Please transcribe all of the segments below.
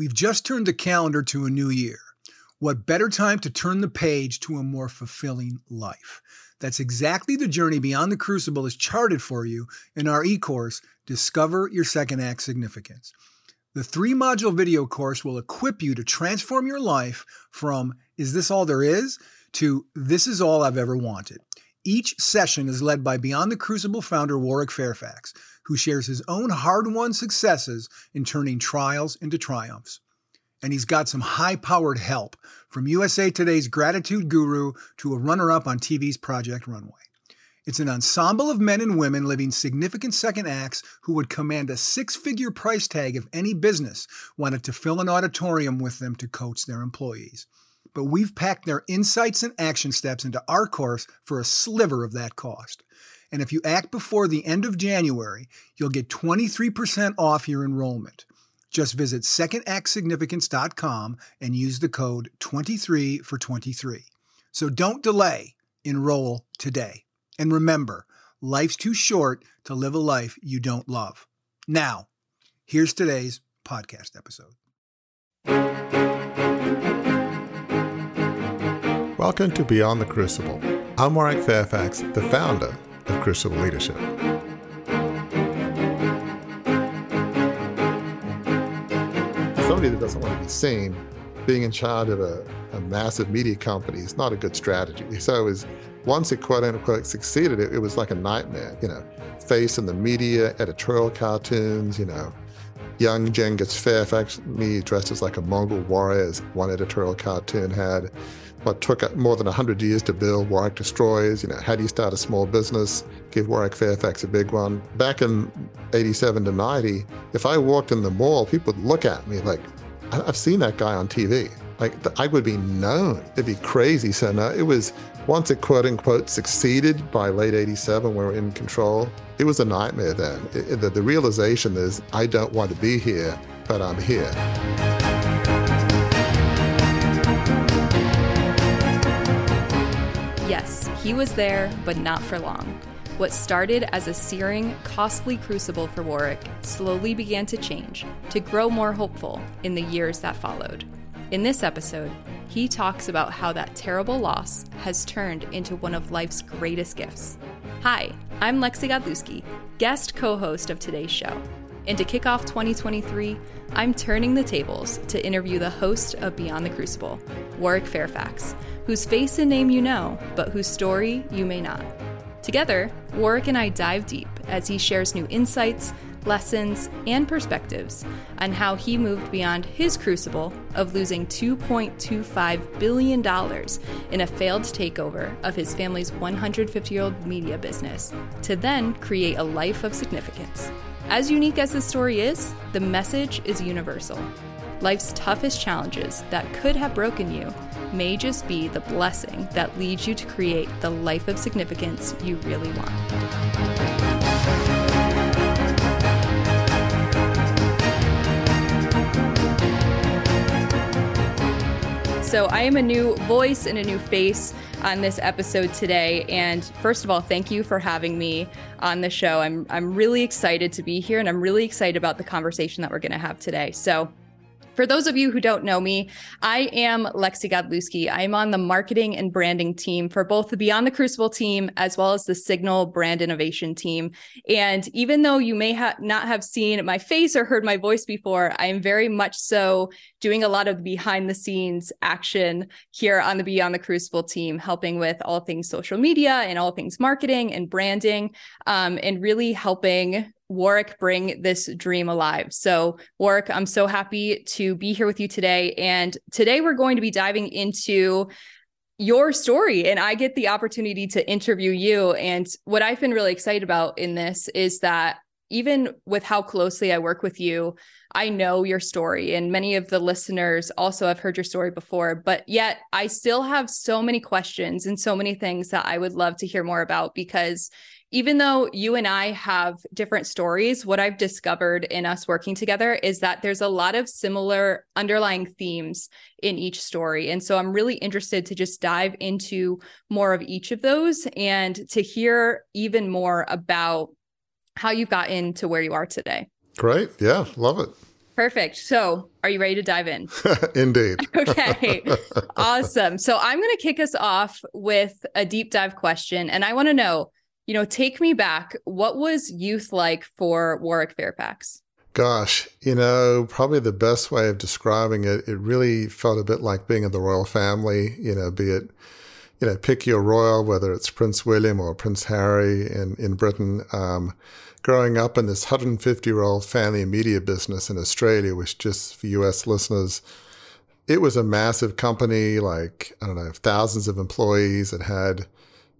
We've just turned the calendar to a new year. What better time to turn the page to a more fulfilling life? That's exactly the journey Beyond the Crucible is charted for you in our e course, Discover Your Second Act Significance. The three module video course will equip you to transform your life from, is this all there is? to, this is all I've ever wanted. Each session is led by Beyond the Crucible founder Warwick Fairfax, who shares his own hard won successes in turning trials into triumphs. And he's got some high powered help from USA Today's gratitude guru to a runner up on TV's Project Runway. It's an ensemble of men and women living significant second acts who would command a six figure price tag if any business wanted to fill an auditorium with them to coach their employees but we've packed their insights and action steps into our course for a sliver of that cost. And if you act before the end of January, you'll get 23% off your enrollment. Just visit secondactsignificance.com and use the code 23 for 23. So don't delay, enroll today. And remember, life's too short to live a life you don't love. Now, here's today's podcast episode. Welcome to Beyond the Crucible. I'm Warwick Fairfax, the founder of Crucible Leadership. Somebody that doesn't want to be seen being in charge of a, a massive media company is not a good strategy. So it was once it quote unquote succeeded, it, it was like a nightmare, you know, face in the media, editorial cartoons, you know, young Genghis Fairfax, me dressed as like a Mongol warrior, as one editorial cartoon had what took more than 100 years to build, Warwick Destroyers, you know, how do you start a small business, give Warwick Fairfax a big one. Back in 87 to 90, if I walked in the mall, people would look at me like, I've seen that guy on TV. Like I would be known. It'd be crazy. So no, it was once it quote unquote succeeded by late 87 when we were in control, it was a nightmare then. It, the, the realization is I don't want to be here, but I'm here. Yes, he was there, but not for long. What started as a searing, costly crucible for Warwick slowly began to change, to grow more hopeful in the years that followed. In this episode, he talks about how that terrible loss has turned into one of life's greatest gifts. Hi, I'm Lexi Godlewski, guest co host of today's show. And to kick off 2023, I'm turning the tables to interview the host of Beyond the Crucible, Warwick Fairfax, whose face and name you know, but whose story you may not. Together, Warwick and I dive deep as he shares new insights, lessons, and perspectives on how he moved beyond his crucible of losing $2.25 billion in a failed takeover of his family's 150 year old media business to then create a life of significance. As unique as this story is, the message is universal. Life's toughest challenges that could have broken you may just be the blessing that leads you to create the life of significance you really want. So, I am a new voice and a new face on this episode today. And first of all, thank you for having me on the show. I'm, I'm really excited to be here and I'm really excited about the conversation that we're going to have today. So, for those of you who don't know me, I am Lexi Godlewski. I'm on the marketing and branding team for both the Beyond the Crucible team as well as the Signal brand innovation team. And even though you may ha- not have seen my face or heard my voice before, I am very much so doing a lot of behind the scenes action here on the Beyond the Crucible team, helping with all things social media and all things marketing and branding, um, and really helping Warwick bring this dream alive. So, Warwick, I'm so happy to be here with you today. And today we're going to be diving into your story, and I get the opportunity to interview you. And what I've been really excited about in this is that even with how closely I work with you, I know your story, and many of the listeners also have heard your story before, but yet I still have so many questions and so many things that I would love to hear more about because even though you and I have different stories, what I've discovered in us working together is that there's a lot of similar underlying themes in each story. And so I'm really interested to just dive into more of each of those and to hear even more about how you've gotten to where you are today. Great. Yeah, love it. Perfect. So, are you ready to dive in? Indeed. okay. awesome. So, I'm going to kick us off with a deep dive question. And I want to know, you know, take me back. What was youth like for Warwick Fairfax? Gosh, you know, probably the best way of describing it, it really felt a bit like being in the royal family, you know, be it, you know, pick your royal, whether it's Prince William or Prince Harry in, in Britain. Um, growing up in this 150 year old family media business in Australia, which just for US listeners, it was a massive company, like, I don't know, thousands of employees. It had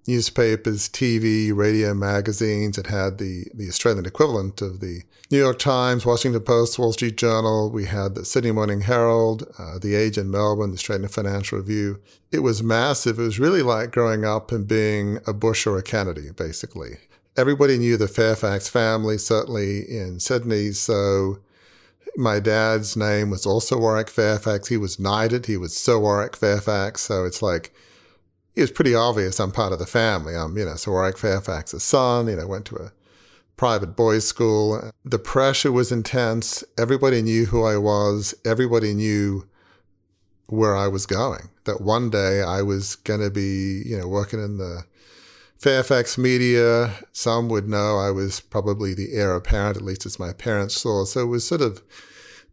newspapers, TV, radio, magazines. It had the, the Australian equivalent of the New York Times, Washington Post, Wall Street Journal. We had the Sydney Morning Herald, uh, The Age in Melbourne, the Australian Financial Review. It was massive. It was really like growing up and being a Bush or a Kennedy, basically everybody knew the Fairfax family, certainly in Sydney. So my dad's name was also Warwick Fairfax. He was knighted. He was Sir Warwick Fairfax. So it's like, it was pretty obvious I'm part of the family. I'm, you know, Sir Warwick Fairfax's son, you know, went to a private boys' school. The pressure was intense. Everybody knew who I was. Everybody knew where I was going. That one day I was going to be, you know, working in the Fairfax media, some would know I was probably the heir apparent, at least as my parents saw. So it was sort of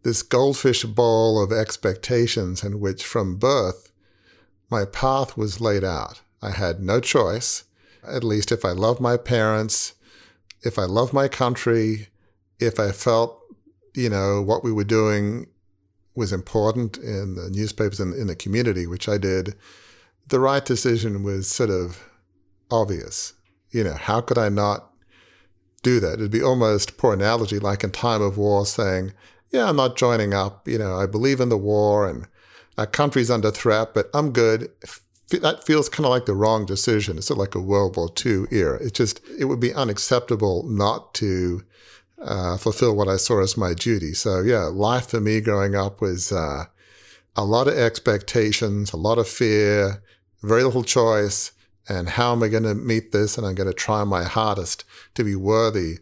this goldfish bowl of expectations in which from birth, my path was laid out. I had no choice, at least if I loved my parents, if I loved my country, if I felt, you know, what we were doing was important in the newspapers and in the community, which I did, the right decision was sort of obvious. You know, how could I not do that? It'd be almost poor analogy, like in time of war, saying, "Yeah, I'm not joining up. You know, I believe in the war and our country's under threat, but I'm good." That feels kind of like the wrong decision. It's like a World War II era. It just it would be unacceptable not to uh, fulfill what I saw as my duty. So yeah, life for me growing up was uh, a lot of expectations, a lot of fear, very little choice and how am I going to meet this? And I'm going to try my hardest to be worthy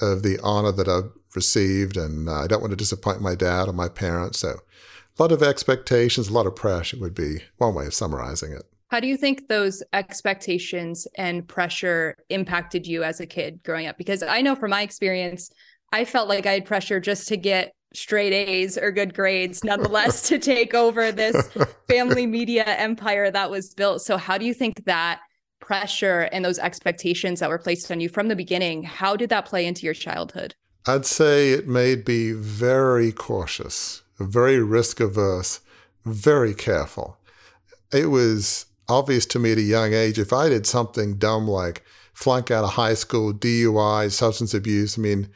of the honor that I've received. And uh, I don't want to disappoint my dad or my parents. So a lot of expectations, a lot of pressure would be one way of summarizing it. How do you think those expectations and pressure impacted you as a kid growing up? Because I know from my experience, I felt like I had pressure just to get straight A's or good grades, nonetheless, to take over this family media empire that was built. So, how do you think that pressure and those expectations that were placed on you from the beginning, how did that play into your childhood? I'd say it made me very cautious, very risk averse, very careful. It was obvious to me at a young age if I did something dumb like flunk out of high school, DUI, substance abuse, I mean,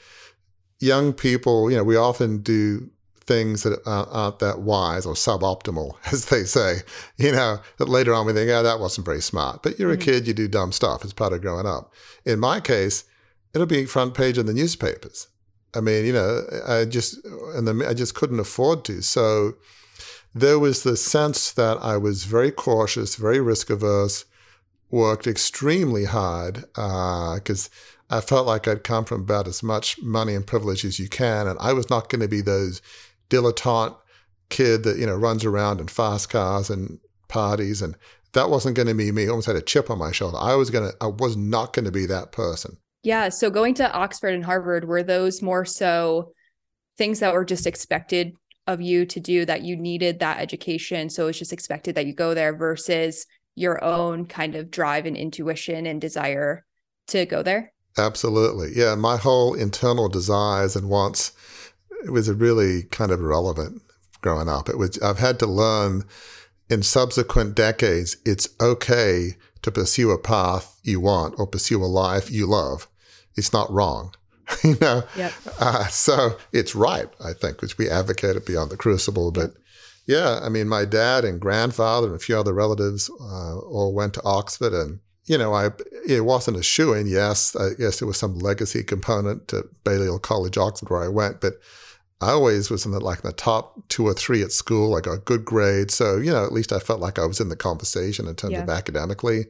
young people, you know, we often do things that aren't that wise or suboptimal, as they say, you know, that later on we think, oh, that wasn't very smart. But you're mm-hmm. a kid, you do dumb stuff. It's part of growing up. In my case, it'll be front page in the newspapers. I mean, you know, I just, and the, I just couldn't afford to. So there was the sense that I was very cautious, very risk averse, worked extremely hard because uh, I felt like I'd come from about as much money and privilege as you can, and I was not going to be those dilettante kid that you know runs around in fast cars and parties, and that wasn't going to be me. I almost had a chip on my shoulder. I was gonna, I was not going to be that person. Yeah. So going to Oxford and Harvard were those more so things that were just expected of you to do that you needed that education, so it's just expected that you go there versus your own kind of drive and intuition and desire to go there? Absolutely. Yeah. My whole internal desires and wants was really kind of irrelevant growing up. It was I've had to learn in subsequent decades it's okay to pursue a path you want or pursue a life you love. It's not wrong. you know? Yep. Uh, so it's right, I think, which we advocated beyond the crucible. But yeah, I mean, my dad and grandfather and a few other relatives uh, all went to Oxford and you know, I it wasn't a shoe in. Yes, I guess there was some legacy component to Balliol College, Oxford, where I went, but I always was in the like in the top two or three at school. I got good grades, so you know, at least I felt like I was in the conversation in terms yeah. of academically.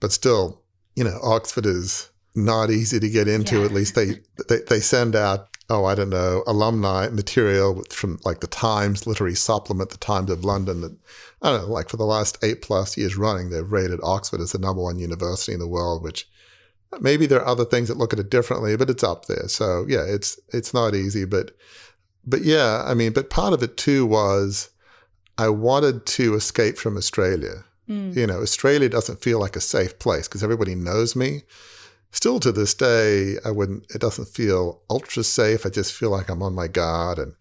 But still, you know, Oxford is not easy to get into. Yeah. At least they, they they send out oh I don't know alumni material from like the Times literary supplement, the Times of London. That I don't know like for the last eight plus years running, they've rated Oxford as the number one university in the world, which maybe there are other things that look at it differently, but it's up there. So yeah, it's it's not easy, but but yeah, I mean, but part of it too was I wanted to escape from Australia. Mm. You know, Australia doesn't feel like a safe place because everybody knows me. Still to this day, I wouldn't. It doesn't feel ultra safe. I just feel like I'm on my guard, and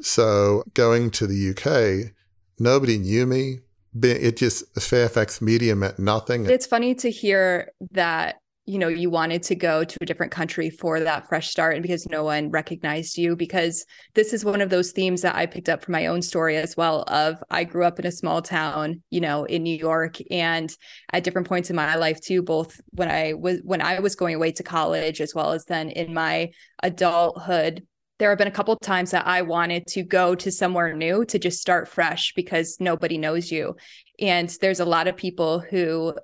so going to the UK, nobody knew me. It just Fairfax Media meant nothing. It's funny to hear that you know you wanted to go to a different country for that fresh start and because no one recognized you because this is one of those themes that i picked up from my own story as well of i grew up in a small town you know in new york and at different points in my life too both when i was when i was going away to college as well as then in my adulthood there have been a couple times that I wanted to go to somewhere new to just start fresh because nobody knows you. And there's a lot of people who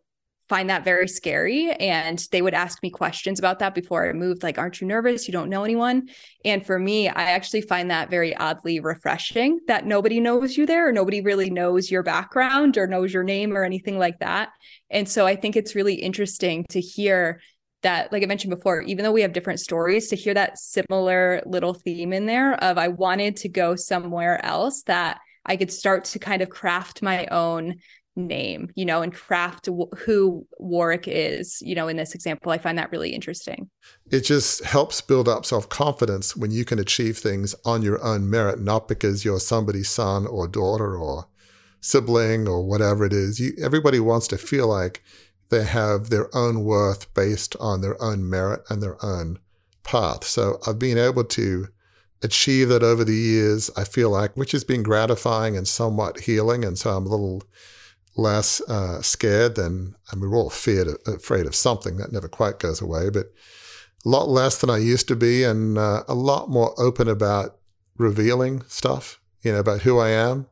find that very scary and they would ask me questions about that before I moved like aren't you nervous? You don't know anyone? And for me I actually find that very oddly refreshing that nobody knows you there or nobody really knows your background or knows your name or anything like that. And so I think it's really interesting to hear that like I mentioned before even though we have different stories to hear that similar little theme in there of I wanted to go somewhere else that I could start to kind of craft my own name, you know, and craft who Warwick is, you know, in this example. I find that really interesting. It just helps build up self confidence when you can achieve things on your own merit, not because you're somebody's son or daughter or sibling or whatever it is. You, everybody wants to feel like they have their own worth based on their own merit and their own path. So I've been able to achieve that over the years, I feel like, which has been gratifying and somewhat healing. And so I'm a little less uh, scared than, and we're all feared, afraid of something that never quite goes away, but a lot less than I used to be and uh, a lot more open about revealing stuff, you know, about who I am.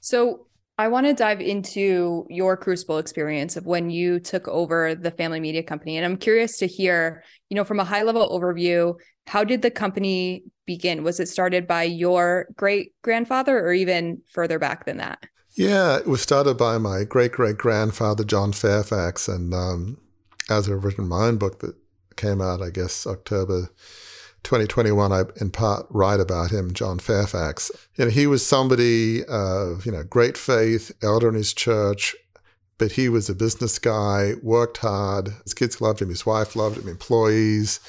So I want to dive into your Crucible experience of when you took over the family media company. And I'm curious to hear, you know, from a high level overview, how did the company begin? Was it started by your great grandfather or even further back than that? Yeah, it was started by my great great grandfather, John Fairfax. And um, as I've written my own book that came out, I guess, October 2021, I in part write about him, John Fairfax. You know, he was somebody of, you know, great faith, elder in his church, but he was a business guy, worked hard. His kids loved him, his wife loved him, employees.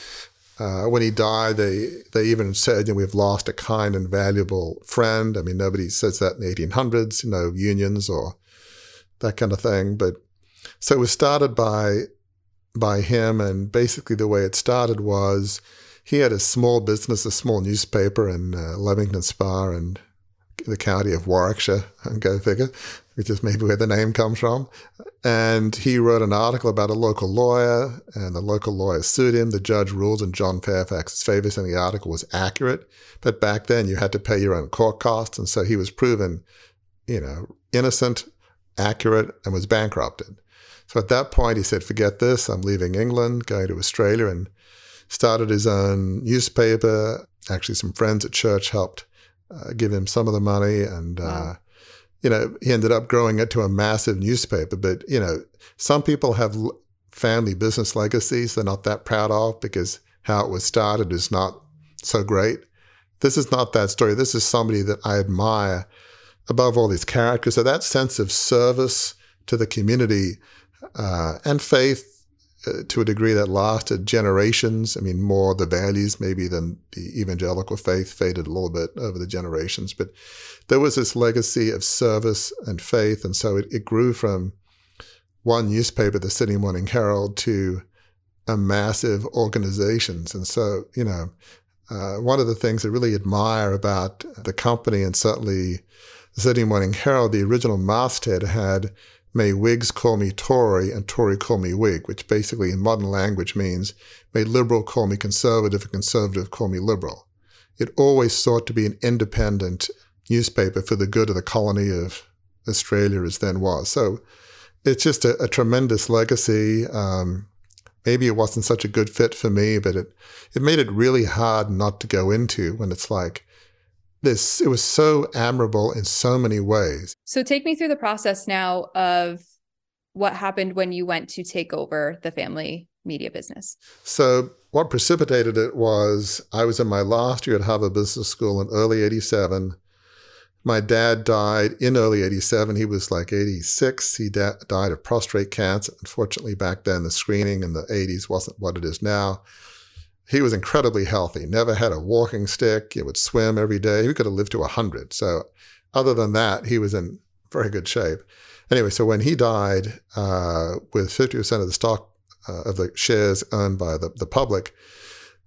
Uh, when he died, they they even said, you know, we've lost a kind and valuable friend. I mean, nobody says that in the 1800s, you know, unions or that kind of thing. But so it was started by by him, and basically the way it started was he had a small business, a small newspaper in uh, Leamington Spa and the county of Warwickshire, go figure, which is maybe where the name comes from. And he wrote an article about a local lawyer, and the local lawyer sued him. The judge ruled in John Fairfax's favor, saying the article was accurate. But back then, you had to pay your own court costs, and so he was proven, you know, innocent, accurate, and was bankrupted. So at that point, he said, "Forget this. I'm leaving England, going to Australia," and started his own newspaper. Actually, some friends at church helped uh, give him some of the money, and uh, wow. uh, you know he ended up growing it to a massive newspaper. But you know, some people have family business legacies they're not that proud of because how it was started is not so great. This is not that story. This is somebody that I admire above all these characters. So that sense of service to the community uh, and faith uh, to a degree that lasted generations. I mean, more the values maybe than the evangelical faith faded a little bit over the generations, but there was this legacy of service and faith. And so it, it grew from one newspaper, the Sydney Morning Herald, to a massive organizations. And so, you know, uh, one of the things I really admire about the company and certainly the Sydney Morning Herald, the original masthead had May Whigs call me Tory and Tory call me Whig, which basically in modern language means may liberal call me conservative and conservative call me liberal. It always sought to be an independent newspaper for the good of the colony of Australia as then was. So it's just a, a tremendous legacy. Um, maybe it wasn't such a good fit for me, but it it made it really hard not to go into when it's like this. It was so admirable in so many ways. So take me through the process now of what happened when you went to take over the family media business. So what precipitated it was I was in my last year at Harvard Business School in early '87 my dad died in early 87. He was like 86. He da- died of prostate cancer. Unfortunately, back then, the screening in the 80s wasn't what it is now. He was incredibly healthy, never had a walking stick. He would swim every day. He could have lived to 100. So, other than that, he was in very good shape. Anyway, so when he died, uh, with 50% of the stock uh, of the shares owned by the, the public,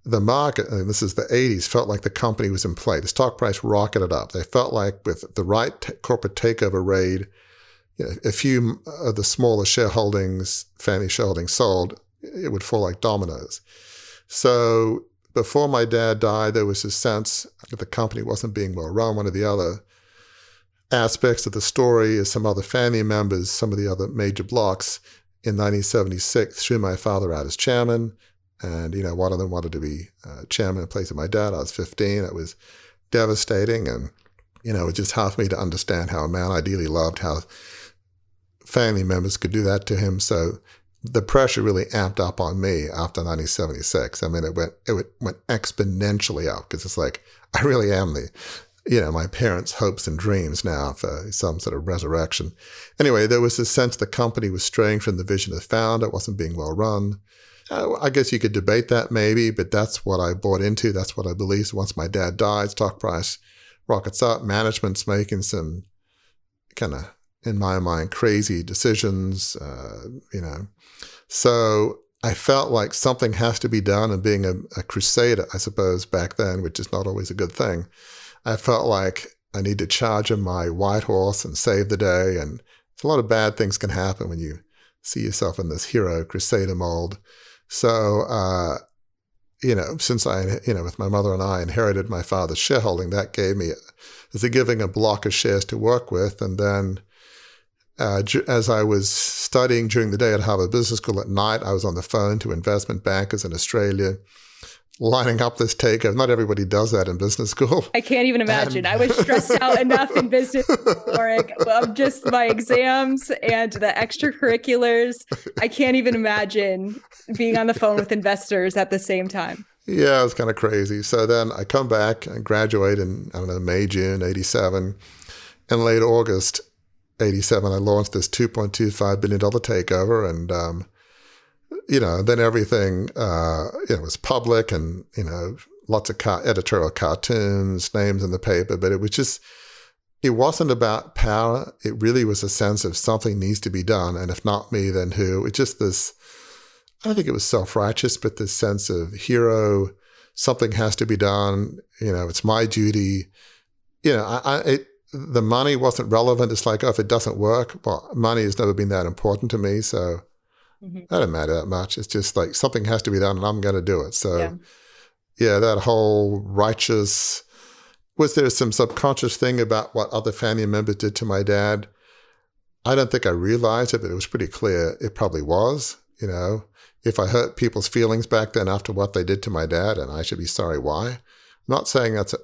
the market, and this is the 80s, felt like the company was in play. The stock price rocketed up. They felt like with the right t- corporate takeover raid, you know, a few of the smaller shareholdings, family shareholdings sold, it would fall like dominoes. So before my dad died, there was a sense that the company wasn't being well run. One of the other aspects of the story is some other family members, some of the other major blocks in 1976 threw my father out as chairman. And, you know, one of them wanted to be uh, chairman in place of my dad. I was 15. It was devastating. And, you know, it was just hard for me to understand how a man ideally loved, how family members could do that to him. So the pressure really amped up on me after 1976. I mean, it went, it went exponentially up because it's like, I really am the, you know, my parents' hopes and dreams now for some sort of resurrection. Anyway, there was this sense the company was straying from the vision of the founder, it wasn't being well run. Uh, I guess you could debate that maybe, but that's what I bought into. That's what I believe. So once my dad died, stock price rockets up. Management's making some kind of, in my mind, crazy decisions. Uh, you know, so I felt like something has to be done. And being a, a crusader, I suppose back then, which is not always a good thing, I felt like I need to charge on my white horse and save the day. And a lot of bad things can happen when you see yourself in this hero crusader mold. So, uh, you know, since I, you know, with my mother and I inherited my father's shareholding, that gave me, as a giving, a block of shares to work with. And then uh, as I was studying during the day at Harvard Business School at night, I was on the phone to investment bankers in Australia lining up this takeover. Not everybody does that in business school. I can't even imagine. And- I was stressed out enough in business of just my exams and the extracurriculars. I can't even imagine being on the phone with investors at the same time. Yeah, it was kind of crazy. So then I come back and graduate in, I don't know, May, June, 87. And late August, 87, I launched this $2.25 billion takeover. And um, you know, then everything, uh, you know, was public and, you know, lots of car- editorial cartoons, names in the paper, but it was just, it wasn't about power. It really was a sense of something needs to be done. And if not me, then who? It's just this, I don't think it was self righteous, but this sense of hero, something has to be done. You know, it's my duty. You know, I, I it, the money wasn't relevant. It's like, oh, if it doesn't work, well, money has never been that important to me. So Mm-hmm. That doesn't matter that much. It's just like something has to be done and I'm going to do it. So, yeah. yeah, that whole righteous, was there some subconscious thing about what other family members did to my dad? I don't think I realized it, but it was pretty clear it probably was. You know, if I hurt people's feelings back then after what they did to my dad, and I should be sorry why. I'm not saying that's a,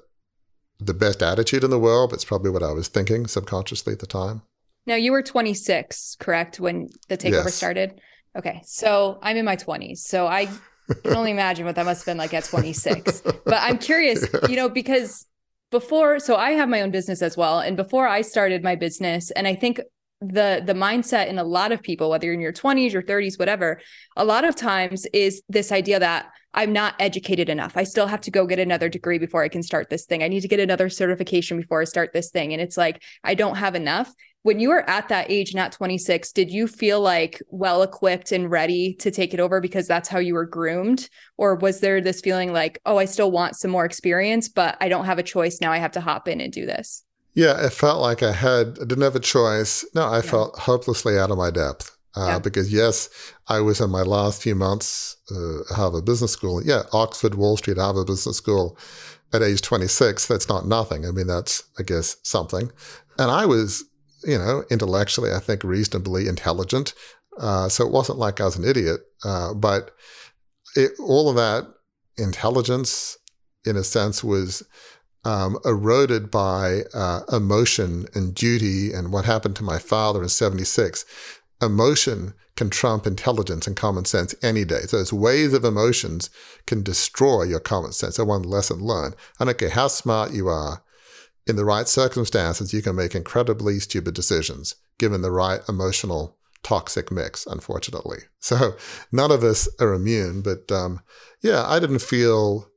the best attitude in the world, but it's probably what I was thinking subconsciously at the time. Now, you were 26, correct, when the takeover yes. started? Okay, so I'm in my 20s, so I can only imagine what that must have been like at 26. but I'm curious, you know, because before, so I have my own business as well, and before I started my business, and I think the the mindset in a lot of people whether you're in your 20s your 30s whatever a lot of times is this idea that i'm not educated enough i still have to go get another degree before i can start this thing i need to get another certification before i start this thing and it's like i don't have enough when you were at that age, not 26, did you feel like well equipped and ready to take it over because that's how you were groomed? Or was there this feeling like, oh, I still want some more experience, but I don't have a choice now? I have to hop in and do this? Yeah, it felt like I had, I didn't have a choice. No, I yeah. felt hopelessly out of my depth. Uh, yeah. Because yes, I was in my last few months uh, Harvard Business School. Yeah, Oxford, Wall Street, Harvard Business School at age 26. That's not nothing. I mean, that's, I guess, something. And I was you know, intellectually, I think reasonably intelligent. Uh, so it wasn't like I was an idiot, uh, but it, all of that intelligence, in a sense, was um, eroded by uh, emotion and duty and what happened to my father in 76. Emotion can trump intelligence and common sense any day. So those waves of emotions can destroy your common sense. That's one lesson learned. I don't care how smart you are, in the right circumstances, you can make incredibly stupid decisions given the right emotional toxic mix, unfortunately. So none of us are immune, but um, yeah, I didn't feel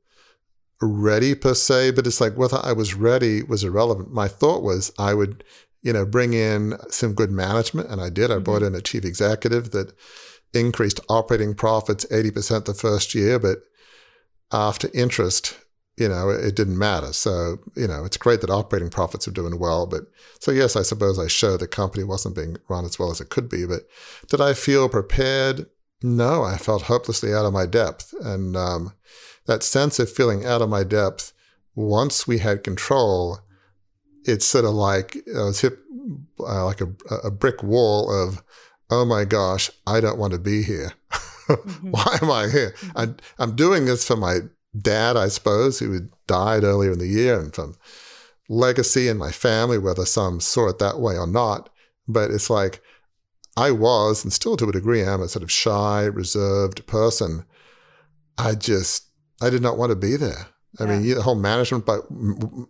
ready per se, but it's like whether I was ready was irrelevant. My thought was I would, you know, bring in some good management, and I did. I brought mm-hmm. in a chief executive that increased operating profits 80% the first year, but after interest, you know, it didn't matter. So, you know, it's great that operating profits are doing well. But so, yes, I suppose I showed the company wasn't being run as well as it could be. But did I feel prepared? No, I felt hopelessly out of my depth. And um, that sense of feeling out of my depth, once we had control, it's sort of like I was hit uh, like a, a brick wall of, oh my gosh, I don't want to be here. mm-hmm. Why am I here? Mm-hmm. I, I'm doing this for my dad, I suppose, who died earlier in the year, and from legacy in my family, whether some saw it that way or not. But it's like I was, and still to a degree am, a sort of shy, reserved person. I just, I did not want to be there. I yeah. mean, the whole management by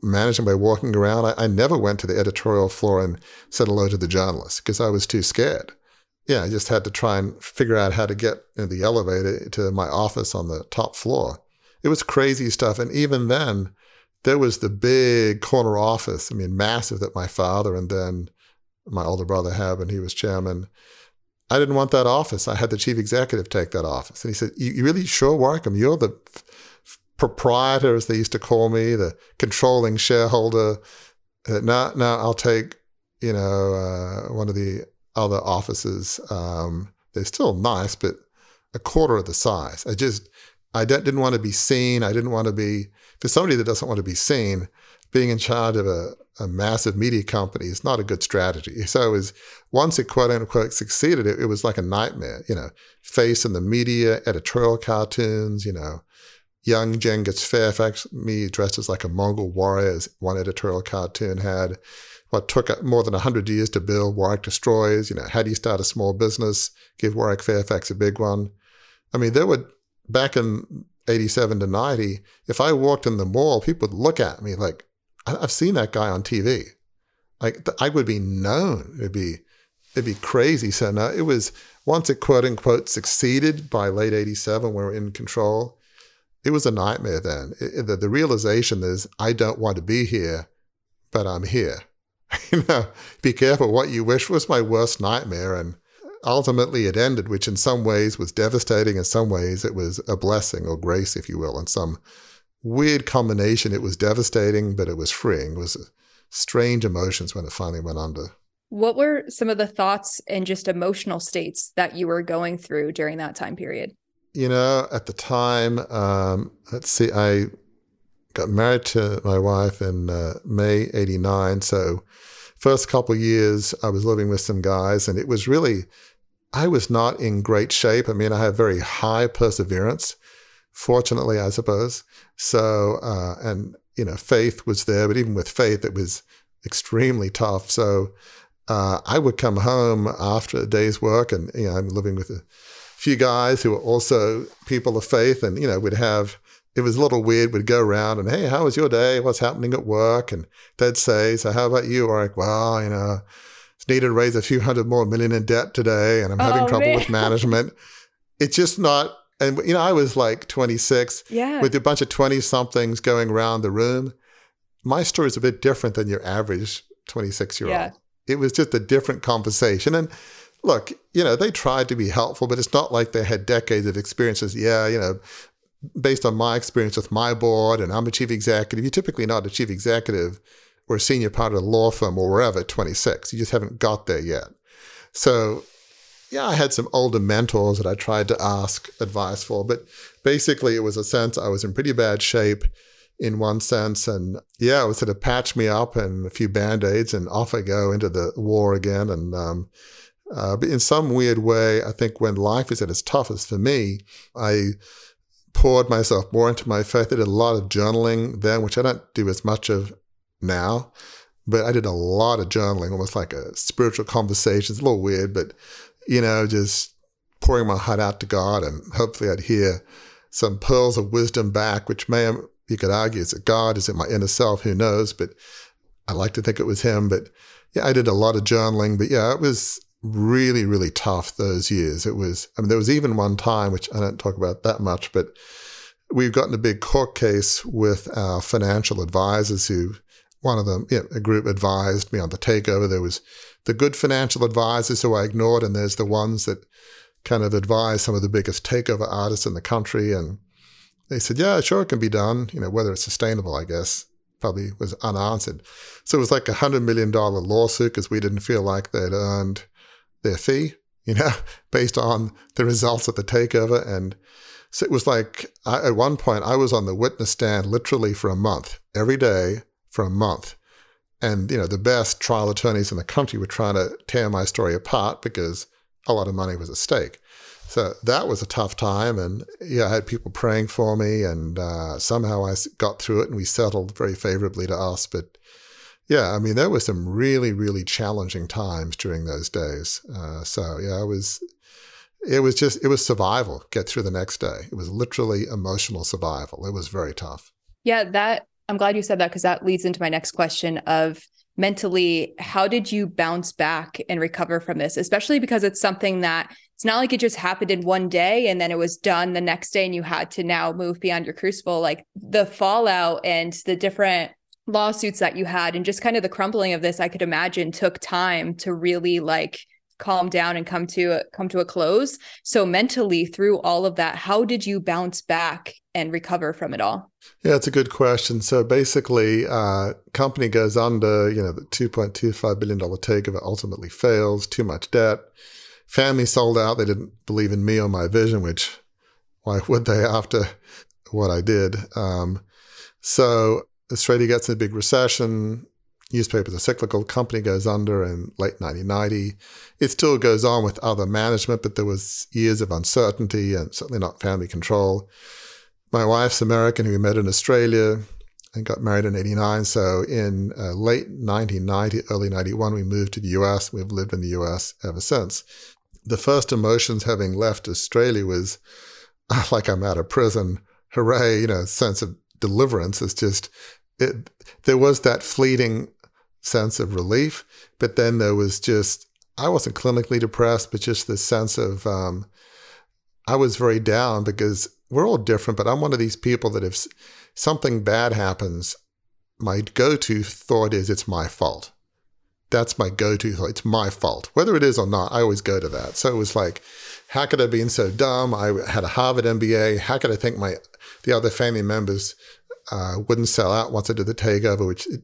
managing by walking around. I, I, never went to the editorial floor and said hello to the journalists because I was too scared. Yeah, I just had to try and figure out how to get in the elevator to my office on the top floor it was crazy stuff. And even then, there was the big corner office, I mean, massive that my father and then my older brother had when he was chairman. I didn't want that office. I had the chief executive take that office. And he said, You, really sure, Warwick? you're the proprietor, as they used to call me, the controlling shareholder. Uh, no, no, I'll take, you know, uh, one of the other offices. Um, they're still nice, but a quarter of the size. I just, I didn't want to be seen. I didn't want to be, for somebody that doesn't want to be seen, being in charge of a, a massive media company is not a good strategy. So it was, once it quote unquote succeeded, it, it was like a nightmare, you know, face in the media, editorial cartoons, you know, young Genghis Fairfax, me dressed as like a Mongol warrior, as one editorial cartoon had. What took more than 100 years to build, Warwick Destroys, you know, how do you start a small business, give Warwick Fairfax a big one. I mean, there were back in 87 to 90, if I walked in the mall, people would look at me like, I've seen that guy on TV. Like I would be known. It'd be, it'd be crazy. So now it was once it quote unquote succeeded by late 87 when we were in control, it was a nightmare then. It, the, the realization is I don't want to be here, but I'm here. you know, be careful what you wish was my worst nightmare. And ultimately it ended, which in some ways was devastating. In some ways, it was a blessing or grace, if you will. In some weird combination, it was devastating, but it was freeing. It was uh, strange emotions when it finally went under. What were some of the thoughts and just emotional states that you were going through during that time period? You know, at the time, um, let's see, I got married to my wife in uh, May 89. So, first couple years, I was living with some guys, and it was really I was not in great shape. I mean, I have very high perseverance, fortunately, I suppose. So, uh, and, you know, faith was there, but even with faith, it was extremely tough. So, uh, I would come home after a day's work, and, you know, I'm living with a few guys who were also people of faith, and, you know, we'd have, it was a little weird. We'd go around and, hey, how was your day? What's happening at work? And they'd say, so how about you? Or like, well, you know, needed to raise a few hundred more million in debt today and I'm oh, having oh, trouble with management. It's just not and you know, I was like 26 yeah. with a bunch of 20 somethings going around the room. My story is a bit different than your average 26 year old. It was just a different conversation. And look, you know, they tried to be helpful, but it's not like they had decades of experiences. Yeah, you know, based on my experience with my board and I'm a chief executive, you're typically not a chief executive or a senior part of a law firm or wherever at 26. You just haven't got there yet. So, yeah, I had some older mentors that I tried to ask advice for, but basically it was a sense I was in pretty bad shape in one sense. And yeah, it was sort of patch me up and a few band aids and off I go into the war again. And um, Uh, but in some weird way, I think when life is at its toughest for me, I poured myself more into my faith. I did a lot of journaling then, which I don't do as much of now. But I did a lot of journaling, almost like a spiritual conversation. It's a little weird, but you know, just pouring my heart out to God, and hopefully I'd hear some pearls of wisdom back, which may you could argue is it God, is it my inner self? Who knows? But I like to think it was Him. But yeah, I did a lot of journaling. But yeah, it was really, really tough those years. It was, I mean, there was even one time, which I don't talk about that much, but we've gotten a big court case with our financial advisors who, one of them, you know, a group advised me on the takeover. There was the good financial advisors who I ignored, and there's the ones that kind of advise some of the biggest takeover artists in the country. And they said, yeah, sure, it can be done. You know, whether it's sustainable, I guess, probably was unanswered. So it was like a $100 million lawsuit because we didn't feel like they'd earned their fee, you know, based on the results of the takeover. And so it was like, I, at one point, I was on the witness stand literally for a month, every day for a month. And, you know, the best trial attorneys in the country were trying to tear my story apart because a lot of money was at stake. So that was a tough time. And yeah, I had people praying for me. And uh, somehow I got through it and we settled very favorably to us. But yeah, I mean, there were some really, really challenging times during those days. Uh, so yeah, it was, it was just, it was survival. Get through the next day. It was literally emotional survival. It was very tough. Yeah, that I'm glad you said that because that leads into my next question of mentally, how did you bounce back and recover from this? Especially because it's something that it's not like it just happened in one day and then it was done the next day and you had to now move beyond your crucible. Like the fallout and the different lawsuits that you had and just kind of the crumbling of this i could imagine took time to really like calm down and come to come to a close. So mentally through all of that how did you bounce back and recover from it all? Yeah it's a good question. So basically uh company goes under you know the 2.25 billion dollar takeover ultimately fails too much debt. Family sold out. They didn't believe in me or my vision which why would they after what i did? Um so Australia gets in a big recession. Newspapers are cyclical. Company goes under in late 1990. It still goes on with other management, but there was years of uncertainty and certainly not family control. My wife's American, who we met in Australia and got married in 89. So in uh, late 1990, early 91, we moved to the US. We've lived in the US ever since. The first emotions having left Australia was like I'm out of prison. Hooray, you know, sense of deliverance. It's just, it, there was that fleeting sense of relief, but then there was just, I wasn't clinically depressed, but just this sense of, um, I was very down because we're all different, but I'm one of these people that if something bad happens, my go to thought is it's my fault. That's my go to thought. It's my fault. Whether it is or not, I always go to that. So it was like, how could I be so dumb? I had a Harvard MBA. How could I think my the other family members uh, wouldn't sell out once I did the takeover, which it,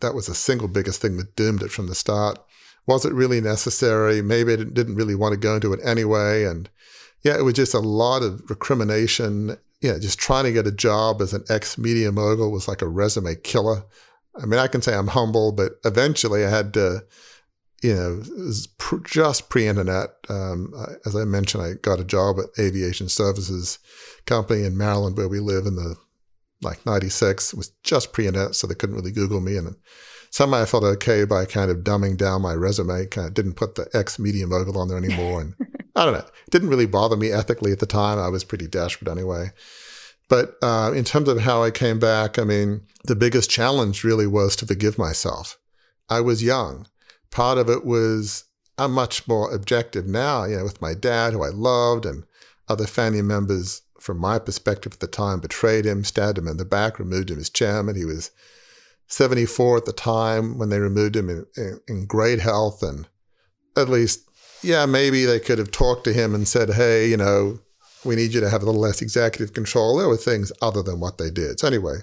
that was the single biggest thing that doomed it from the start. Was it really necessary? Maybe I didn't really want to go into it anyway. And yeah, it was just a lot of recrimination. Yeah, just trying to get a job as an ex media mogul was like a resume killer. I mean, I can say I'm humble, but eventually I had to, you know, just pre internet. Um, as I mentioned, I got a job at Aviation Services Company in Maryland, where we live in the like 96. It was just pre-internet, so they couldn't really Google me. And somehow I felt okay by kind of dumbing down my resume, kind of didn't put the ex media mogul on there anymore. And I don't know, it didn't really bother me ethically at the time. I was pretty desperate anyway. But uh, in terms of how I came back, I mean, the biggest challenge really was to forgive myself. I was young. Part of it was I'm much more objective now, you know, with my dad, who I loved, and other family members from my perspective at the time, betrayed him, stabbed him in the back, removed him as chairman. He was 74 at the time when they removed him in, in, in great health. And at least, yeah, maybe they could have talked to him and said, hey, you know, we need you to have a little less executive control. There were things other than what they did. So, anyway,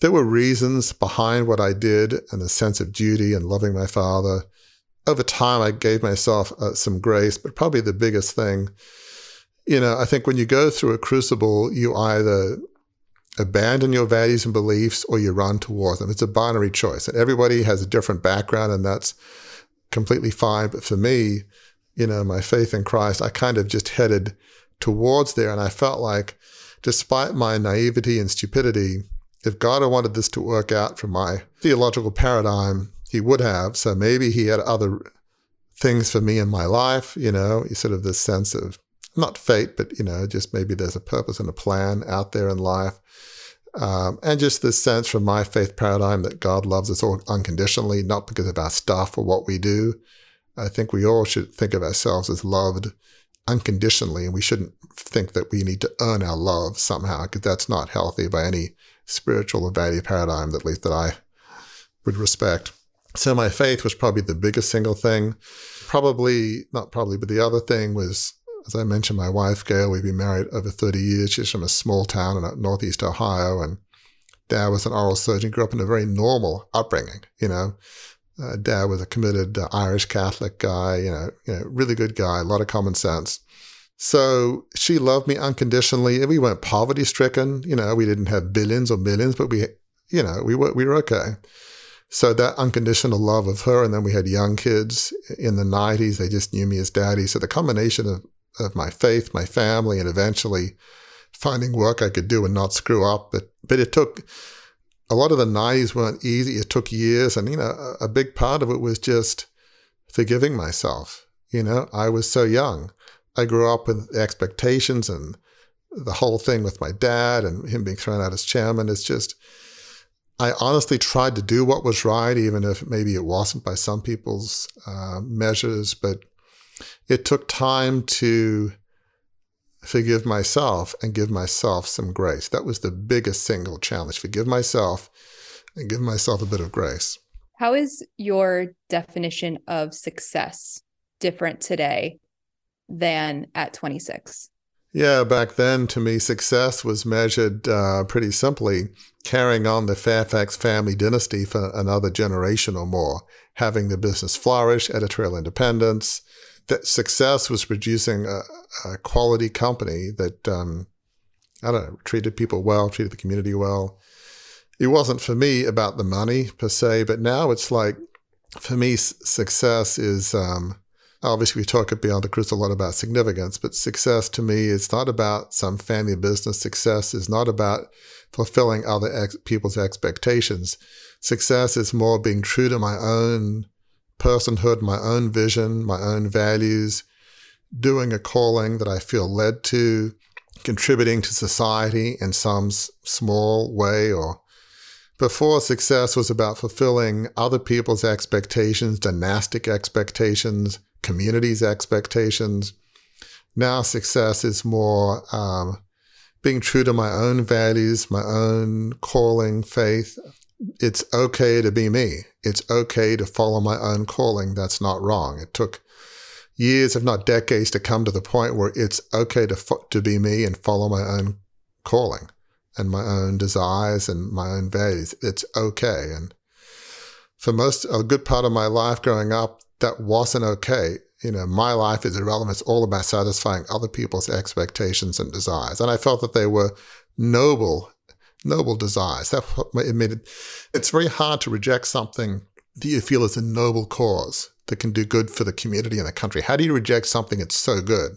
there were reasons behind what I did and the sense of duty and loving my father. Over time, I gave myself uh, some grace, but probably the biggest thing you know, I think when you go through a crucible, you either abandon your values and beliefs or you run toward them. It's a binary choice. And everybody has a different background, and that's completely fine. But for me, you know, my faith in Christ, I kind of just headed towards there. And I felt like, despite my naivety and stupidity, if God had wanted this to work out from my theological paradigm, he would have. So maybe he had other things for me in my life, you know, sort of this sense of not fate, but, you know, just maybe there's a purpose and a plan out there in life. Um, and just this sense from my faith paradigm that God loves us all unconditionally, not because of our stuff or what we do. I think we all should think of ourselves as loved unconditionally, and we shouldn't think that we need to earn our love somehow, because that's not healthy by any spiritual or value paradigm, at least that I would respect. So my faith was probably the biggest single thing. Probably, not probably, but the other thing was as I mentioned, my wife, Gail, we've been married over 30 years. She's from a small town in northeast Ohio, and dad was an oral surgeon, grew up in a very normal upbringing, you know. Uh, dad was a committed uh, Irish Catholic guy, you know, you know, really good guy, a lot of common sense. So she loved me unconditionally. We weren't poverty stricken, you know, we didn't have billions or millions, but we, you know, we were, we were okay. So that unconditional love of her, and then we had young kids in the 90s. They just knew me as daddy. So the combination of of my faith, my family, and eventually finding work I could do and not screw up. But but it took a lot of the 90s weren't easy. It took years, and you know, a, a big part of it was just forgiving myself. You know, I was so young. I grew up with expectations and the whole thing with my dad and him being thrown out as chairman. It's just, I honestly tried to do what was right, even if maybe it wasn't by some people's uh, measures. But it took time to forgive myself and give myself some grace. That was the biggest single challenge forgive myself and give myself a bit of grace. How is your definition of success different today than at 26? Yeah, back then, to me, success was measured uh, pretty simply carrying on the Fairfax family dynasty for another generation or more, having the business flourish, editorial independence, that success was producing a, a quality company that um, I don't know treated people well, treated the community well. It wasn't for me about the money per se, but now it's like for me, success is um, obviously we talk at Beyond the Crucible a lot about significance, but success to me is not about some family business. Success is not about fulfilling other ex- people's expectations. Success is more being true to my own personhood, my own vision, my own values, doing a calling that I feel led to, contributing to society in some small way or before success was about fulfilling other people's expectations, dynastic expectations, communities' expectations. Now success is more um, being true to my own values, my own calling, faith, it's okay to be me. It's okay to follow my own calling. That's not wrong. It took years, if not decades, to come to the point where it's okay to fo- to be me and follow my own calling and my own desires and my own values. It's okay. And for most a good part of my life growing up, that wasn't okay. You know, my life is irrelevant. It's all about satisfying other people's expectations and desires. And I felt that they were noble noble desires. That's what it made it. It's very hard to reject something that you feel is a noble cause that can do good for the community and the country. How do you reject something that's so good?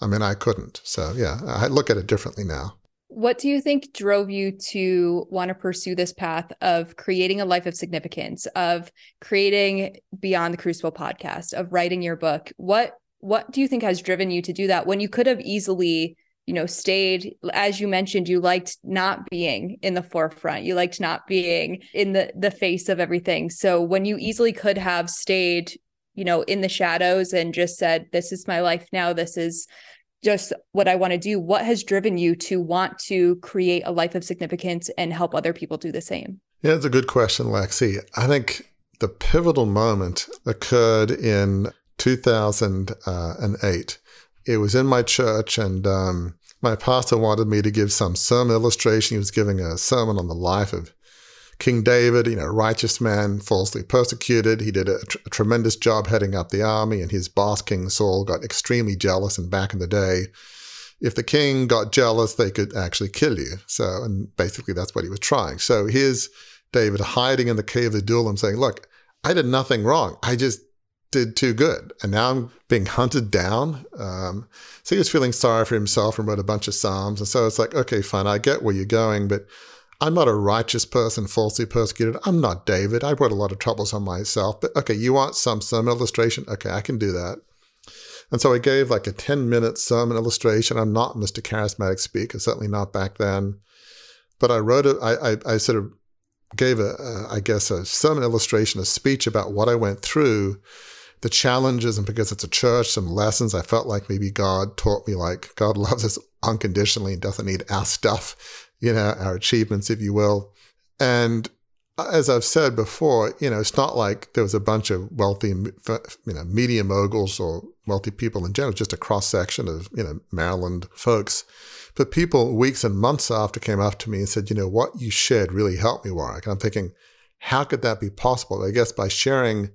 I mean, I couldn't. So yeah, I look at it differently now. What do you think drove you to want to pursue this path of creating a life of significance, of creating Beyond the Crucible podcast, of writing your book? What what do you think has driven you to do that when you could have easily you know stayed? As you mentioned you liked not being in the forefront. You liked not being in the the face of everything. So when you easily could have stayed you know in the shadows and just said this is my life now. This is just what i want to do what has driven you to want to create a life of significance and help other people do the same? Yeah it's a good question lexi. I think the pivotal moment occurred in 2008 it was in my church, and um, my pastor wanted me to give some sermon illustration. He was giving a sermon on the life of King David, you know, righteous man, falsely persecuted. He did a, tr- a tremendous job heading up the army, and his boss, King Saul, got extremely jealous. And back in the day, if the king got jealous, they could actually kill you. So, and basically, that's what he was trying. So, here's David hiding in the cave of the Adullam saying, Look, I did nothing wrong. I just did too good. And now I'm being hunted down. Um, so he was feeling sorry for himself and wrote a bunch of Psalms. And so it's like, okay, fine, I get where you're going, but I'm not a righteous person, falsely persecuted. I'm not David. I brought a lot of troubles on myself. But okay, you want some sermon illustration? Okay, I can do that. And so I gave like a 10 minute sermon illustration. I'm not Mr. Charismatic Speaker, certainly not back then. But I wrote it, I, I, sort of gave a, a, I guess, a sermon illustration, a speech about what I went through, the challenges, and because it's a church, some lessons I felt like maybe God taught me, like God loves us unconditionally and doesn't need our stuff, you know, our achievements, if you will. And as I've said before, you know, it's not like there was a bunch of wealthy, you know, media moguls or wealthy people in general, just a cross section of, you know, Maryland folks. But people weeks and months after came up to me and said, you know, what you shared really helped me, Warwick. And I'm thinking, how could that be possible? I guess by sharing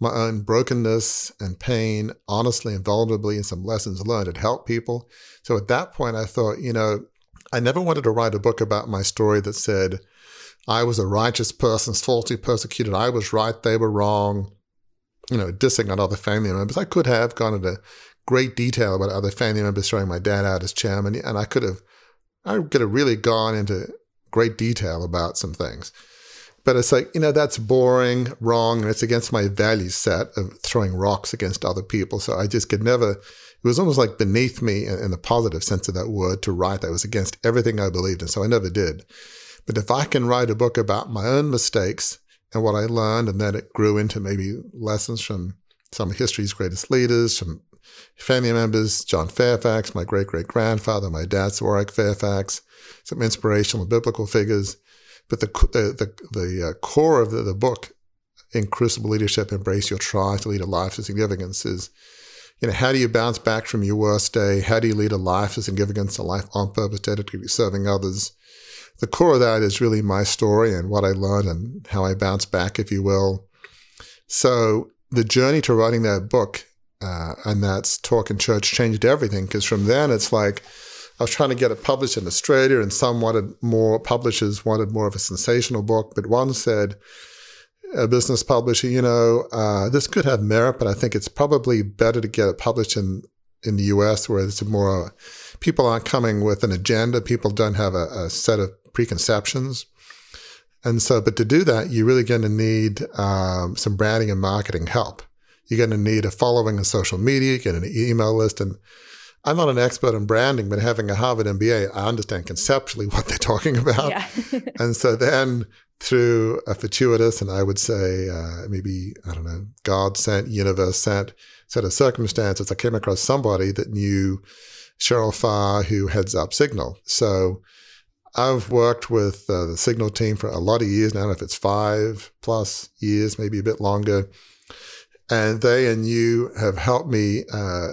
my own brokenness and pain honestly and vulnerably and some lessons learned, it helped people. So at that point, I thought, you know, I never wanted to write a book about my story that said, I was a righteous person, falsely persecuted. I was right, they were wrong. You know, dissing on other family members. I could have gone into great detail about other family members throwing my dad out as chairman, and I could have, I could have really gone into great detail about some things. But it's like, you know, that's boring, wrong, and it's against my value set of throwing rocks against other people. So I just could never, it was almost like beneath me in, the positive sense of that word to write that was against everything I believed in. So I never did. But if I can write a book about my own mistakes and what I learned, and then it grew into maybe lessons from some of history's greatest leaders, from family members, John Fairfax, my great great grandfather, my dad's Warwick Fairfax, some inspirational biblical figures. But the the the, the uh, core of the, the book, in Crucible Leadership, Embrace Your Trials to Lead a Life of Significance, is you know, how do you bounce back from your worst day? How do you lead a life of significance, a life on purpose, dedicated to serving others? the core of that is really my story and what I learned and how I bounce back, if you will. So the journey to writing that book uh, and that's Talk in Church changed everything because from then it's like I was trying to get it published in Australia and some wanted more, publishers wanted more of a sensational book, but one said, a business publisher, you know, uh, this could have merit, but I think it's probably better to get it published in, in the US where it's more, people aren't coming with an agenda. People don't have a, a set of preconceptions. And so, but to do that, you're really going to need um, some branding and marketing help. You're going to need a following on social media, get an email list. And I'm not an expert in branding, but having a Harvard MBA, I understand conceptually what they're talking about. Yeah. and so then through a fortuitous and I would say uh, maybe, I don't know, God sent, universe sent set of circumstances, I came across somebody that knew Cheryl Farr, who heads up Signal. So I've worked with uh, the Signal team for a lot of years now. If it's five plus years, maybe a bit longer. And they and you have helped me uh,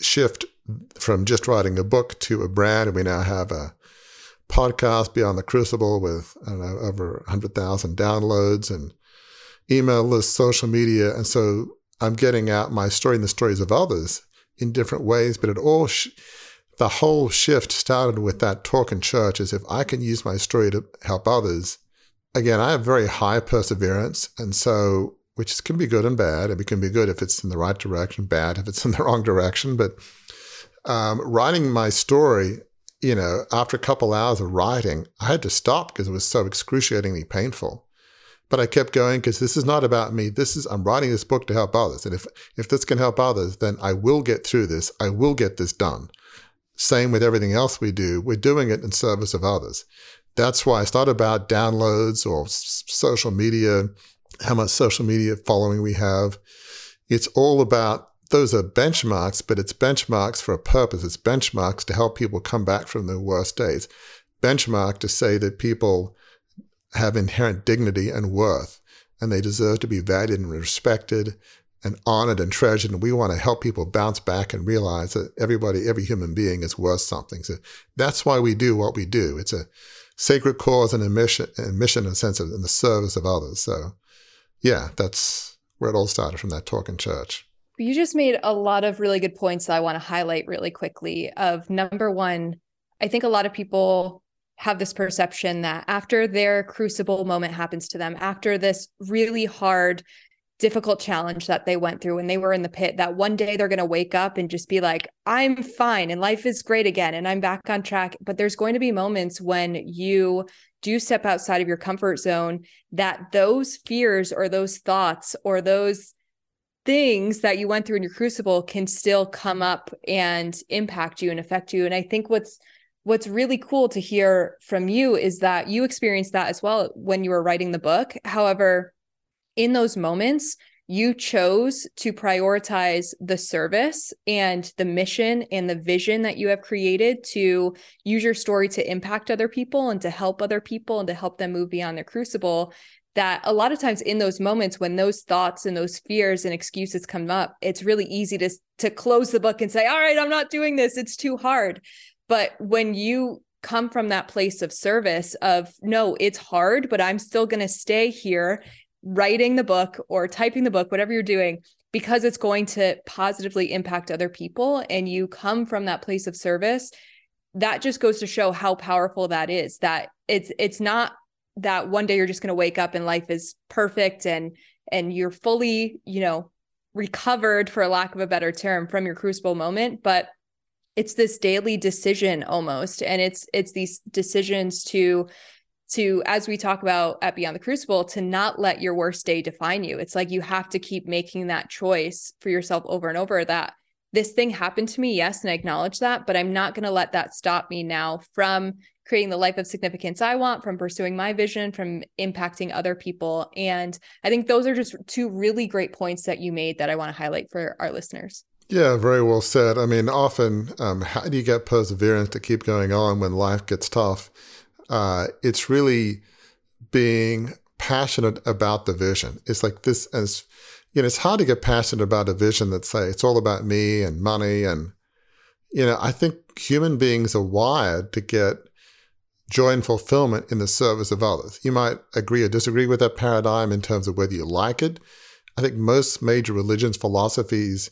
shift from just writing a book to a brand. And we now have a podcast Beyond the Crucible with, know, over 100,000 downloads and email lists, social media. And so I'm getting out my story and the stories of others in different ways, but it all. Sh- the whole shift started with that talk in church as if I can use my story to help others. Again, I have very high perseverance. And so, which can be good and bad. It can be good if it's in the right direction, bad if it's in the wrong direction. But um, writing my story, you know, after a couple hours of writing, I had to stop because it was so excruciatingly painful. But I kept going because this is not about me. This is I'm writing this book to help others. And if if this can help others, then I will get through this. I will get this done. Same with everything else we do. We're doing it in service of others. That's why it's not about downloads or social media, how much social media following we have. It's all about those are benchmarks, but it's benchmarks for a purpose. It's benchmarks to help people come back from their worst days. Benchmark to say that people have inherent dignity and worth and they deserve to be valued and respected and honored and treasured. And we want to help people bounce back and realize that everybody, every human being is worth something. So that's why we do what we do. It's a sacred cause and a mission, and mission in a sense of in the service of others. So yeah, that's where it all started from that talk in church. You just made a lot of really good points that I want to highlight really quickly. Of number one, I think a lot of people have this perception that after their crucible moment happens to them, after this really hard difficult challenge that they went through when they were in the pit that one day they're going to wake up and just be like i'm fine and life is great again and i'm back on track but there's going to be moments when you do step outside of your comfort zone that those fears or those thoughts or those things that you went through in your crucible can still come up and impact you and affect you. And i think what's what's really cool to hear from you is that you experienced that as well when you were writing the book. However in those moments, you chose to prioritize the service and the mission and the vision that you have created to use your story to impact other people and to help other people and to help them move beyond their crucible that a lot of times in those moments when those thoughts and those fears and excuses come up it's really easy to to close the book and say all right I'm not doing this it's too hard but when you come from that place of service of no it's hard but i'm still going to stay here writing the book or typing the book, whatever you're doing, because it's going to positively impact other people and you come from that place of service, that just goes to show how powerful that is. That it's it's not that one day you're just going to wake up and life is perfect and and you're fully, you know, recovered for lack of a better term from your crucible moment, but it's this daily decision almost. And it's it's these decisions to to as we talk about at beyond the crucible to not let your worst day define you. It's like you have to keep making that choice for yourself over and over that this thing happened to me yes and i acknowledge that but i'm not going to let that stop me now from creating the life of significance i want from pursuing my vision from impacting other people and i think those are just two really great points that you made that i want to highlight for our listeners yeah, very well said. I mean, often, um, how do you get perseverance to keep going on when life gets tough? uh, it's really being passionate about the vision. It's like this as you know, it's hard to get passionate about a vision that say it's all about me and money and you know, I think human beings are wired to get joy and fulfillment in the service of others. You might agree or disagree with that paradigm in terms of whether you like it. I think most major religions, philosophies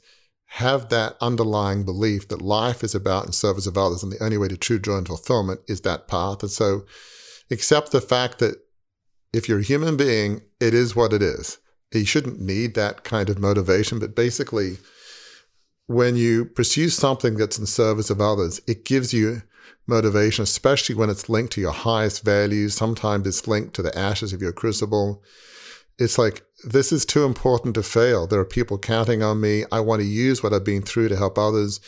have that underlying belief that life is about in service of others, and the only way to true joy and fulfillment is that path. And so, accept the fact that if you're a human being, it is what it is. You shouldn't need that kind of motivation, but basically, when you pursue something that's in service of others, it gives you motivation, especially when it's linked to your highest values. Sometimes it's linked to the ashes of your crucible it's like this is too important to fail. There are people counting on me. I want to use what I've been through to help others.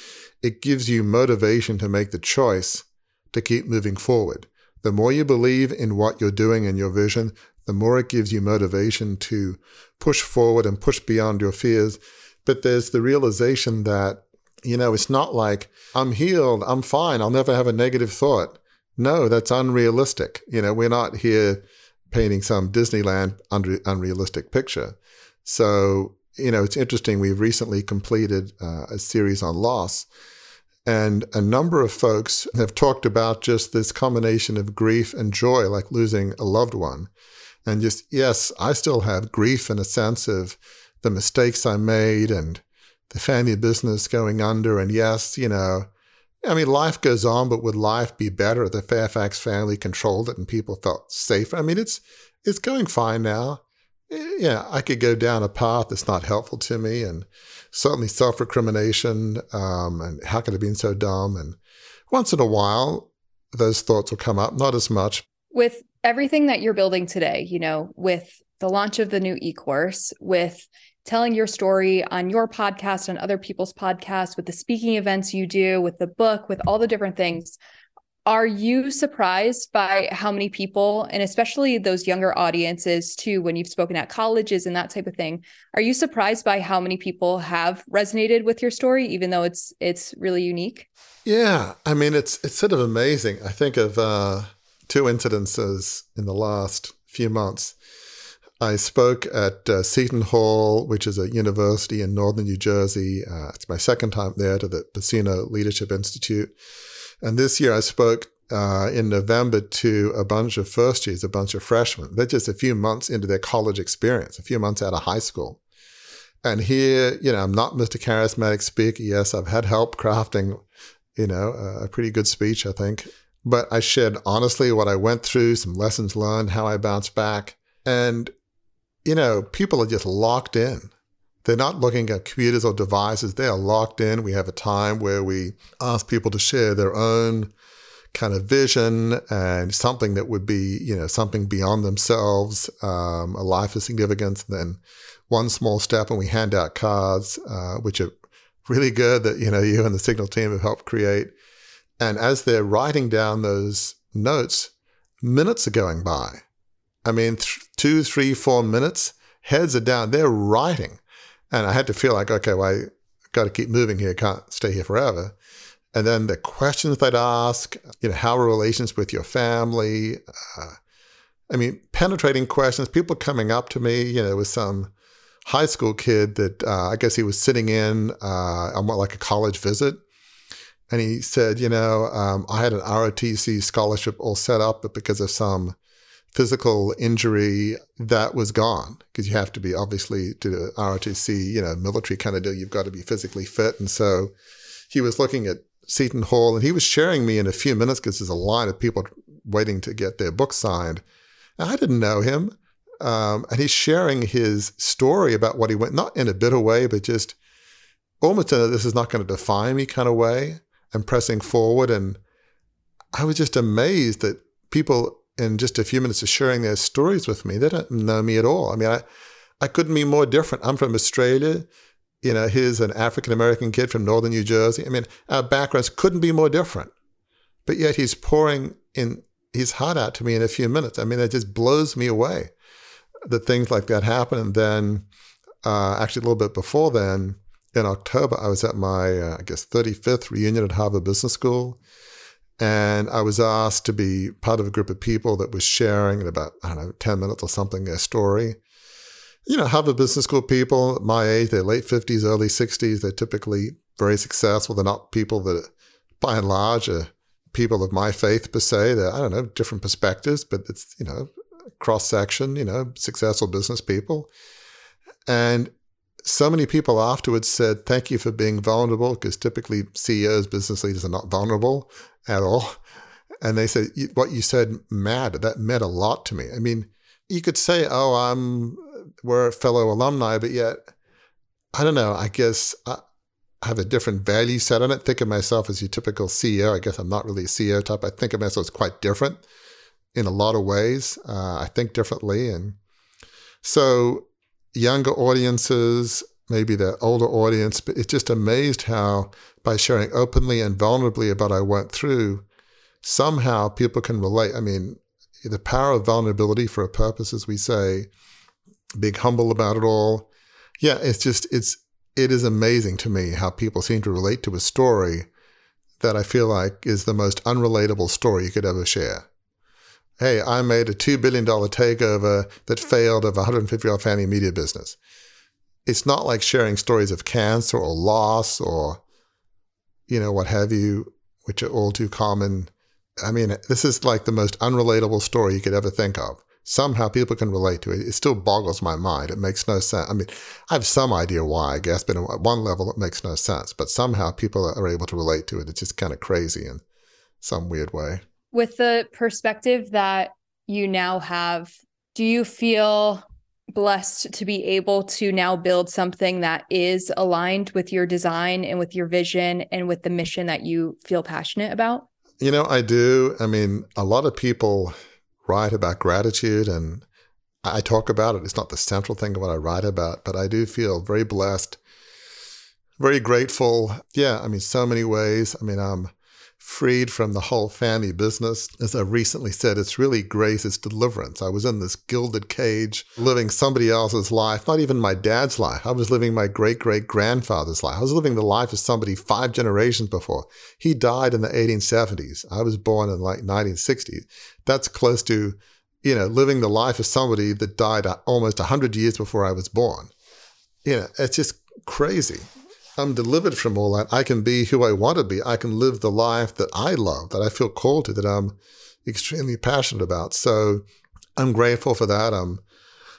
It gives you motivation to make the choice to keep moving forward. The more you believe in what you're doing and your vision, the more it gives you motivation to push forward and push beyond your fears. But there's the realization that, you know, it's not like I'm healed, I'm fine, I'll never have a negative thought. No, that's unrealistic. You know, we're not here painting some Disneyland unrealistic picture. So, you know, it's interesting. We've recently completed uh, a series on loss, and a number of folks have talked about just this combination of grief and joy, like losing a loved one. And just, yes, I still have grief and a sense of the mistakes I made and the family business going under. And yes, you know, I mean, life goes on, but would life be better if the Fairfax family controlled it and people felt safer? I mean, it's it's going fine now. Yeah, I could go down a path that's not helpful to me, and certainly self-recrimination. Um, and how could I have been so dumb? And once in a while, those thoughts will come up. Not as much. With everything that you're building today, you know, with the launch of the new e-course, with telling your story on your podcast, on other people's podcasts, with the speaking events you do, with the book, with all the different things. Are you surprised by how many people, and especially those younger audiences too, when you've spoken at colleges and that type of thing, are you surprised by how many people have resonated with your story, even though it's it's really unique? Yeah, I mean it's it's sort of amazing. I think of uh, two incidences in the last few months. I spoke at uh, Seton Hall, which is a university in northern New Jersey. Uh, it's my second time there to the Buccino Leadership Institute. And this year I spoke uh, in November to a bunch of first years, a bunch of freshmen. They're just a few months into their college experience, a few months out of high school. And here, you know, I'm not Mr. Charismatic Speaker. Yes, I've had help crafting, you know, a pretty good speech, I think. But I shared honestly what I went through, some lessons learned, how I bounced back. And you know, people are just locked in. They're not looking at computers or devices. They are locked in. We have a time where we ask people to share their own kind of vision and something that would be, you know, something beyond themselves, um, a life of significance. And then one small step, and we hand out cards, uh, which are really good that, you know, you and the Signal team have helped create. And as they're writing down those notes, minutes are going by. I mean, th- two, three, four minutes, heads are down. They're writing. And I had to feel like, okay, well, I got to keep moving here. Can't stay here forever. And then the questions they'd ask, you know, how are relations with your family? Uh, I mean, penetrating questions, people coming up to me, you know, with some high school kid that uh, I guess he was sitting in uh, on what, like a college visit. And he said, you know, um, I had an ROTC scholarship all set up, but because of some physical injury, that was gone because you have to be obviously to the ROTC, you know, military kind of deal. You've got to be physically fit. And so he was looking at Seton Hall and he was sharing me in a few minutes because there's a line of people waiting to get their book signed. And I didn't know him. Um, and he's sharing his story about what he went, not in a bitter way, but just almost in a this is not going to define me kind of way and pressing forward. And I was just amazed that people in just a few minutes of sharing their stories with me, they don't know me at all. I mean, I, I couldn't be more different. I'm from Australia. You know, here's an African American kid from northern New Jersey. I mean, our backgrounds couldn't be more different. But yet he's pouring in his heart out to me in a few minutes. I mean, it just blows me away that things like that happen. And then, uh, actually, a little bit before then, in October, I was at my, uh, I guess, 35th reunion at Harvard Business School. And I was asked to be part of a group of people that was sharing in about, I don't know, 10 minutes or something, their story. You know, Harvard Business School people, my age, they're late 50s, early 60s. They're typically very successful. They're not people that, by and large, are people of my faith per se. They're, I don't know, different perspectives, but it's, you know, cross section, you know, successful business people. And so many people afterwards said, Thank you for being vulnerable, because typically CEOs, business leaders are not vulnerable at all. And they said, What you said mattered. That meant a lot to me. I mean, you could say, Oh, I'm, we're fellow alumni, but yet, I don't know, I guess I, have a different value set. I don't think of myself as your typical CEO. I guess I'm not really a CEO type. I think of myself as quite different in a lot of ways. Uh, I think differently. And so younger audiences, maybe the older audience, but it's just amazed how by sharing openly and vulnerably about I went through, somehow people can relate. I mean, the power of vulnerability for a purpose, as we say, being humble about it all. Yeah, it's just it's it is amazing to me how people seem to relate to a story that I feel like is the most unrelatable story you could ever share hey, I made a $2 billion takeover that failed of a 150 year old family media business. It's not like sharing stories of cancer or loss or, you know, what have you, which are all too common. I mean, this is like the most unrelatable story you could ever think of. Somehow people can relate to it. It still boggles my mind. It makes no sense. I mean, I have some idea why, I guess, but at one level, it makes no sense. But somehow people are able to relate to it. It's just kind of crazy in some weird way with the perspective that you now have, do you feel blessed to be able to now build something that is aligned with your design and with your vision and with the mission that you feel passionate about? You know, I do. I mean, a lot of people write about gratitude and I talk about it. It's not the central thing of what I write about, but I do feel very blessed, very grateful. Yeah, I mean, so many ways. I mean, I'm freed from the whole family business. As I recently said, it's really grace, it's deliverance. I was in this gilded cage living somebody else's life, not even my dad's life. I was living my great great grandfather's life. I was living the life of somebody five generations before. He died in the 1870s. I was born in like 1960. That's close to, you know, living the life of somebody that died uh, almost 100 years before I was born. You know, it's just crazy. I'm delivered from all that. I can be who I want to be. I can live the life that I love, that I feel called to, that I'm extremely passionate about. So I'm grateful for that. I'm,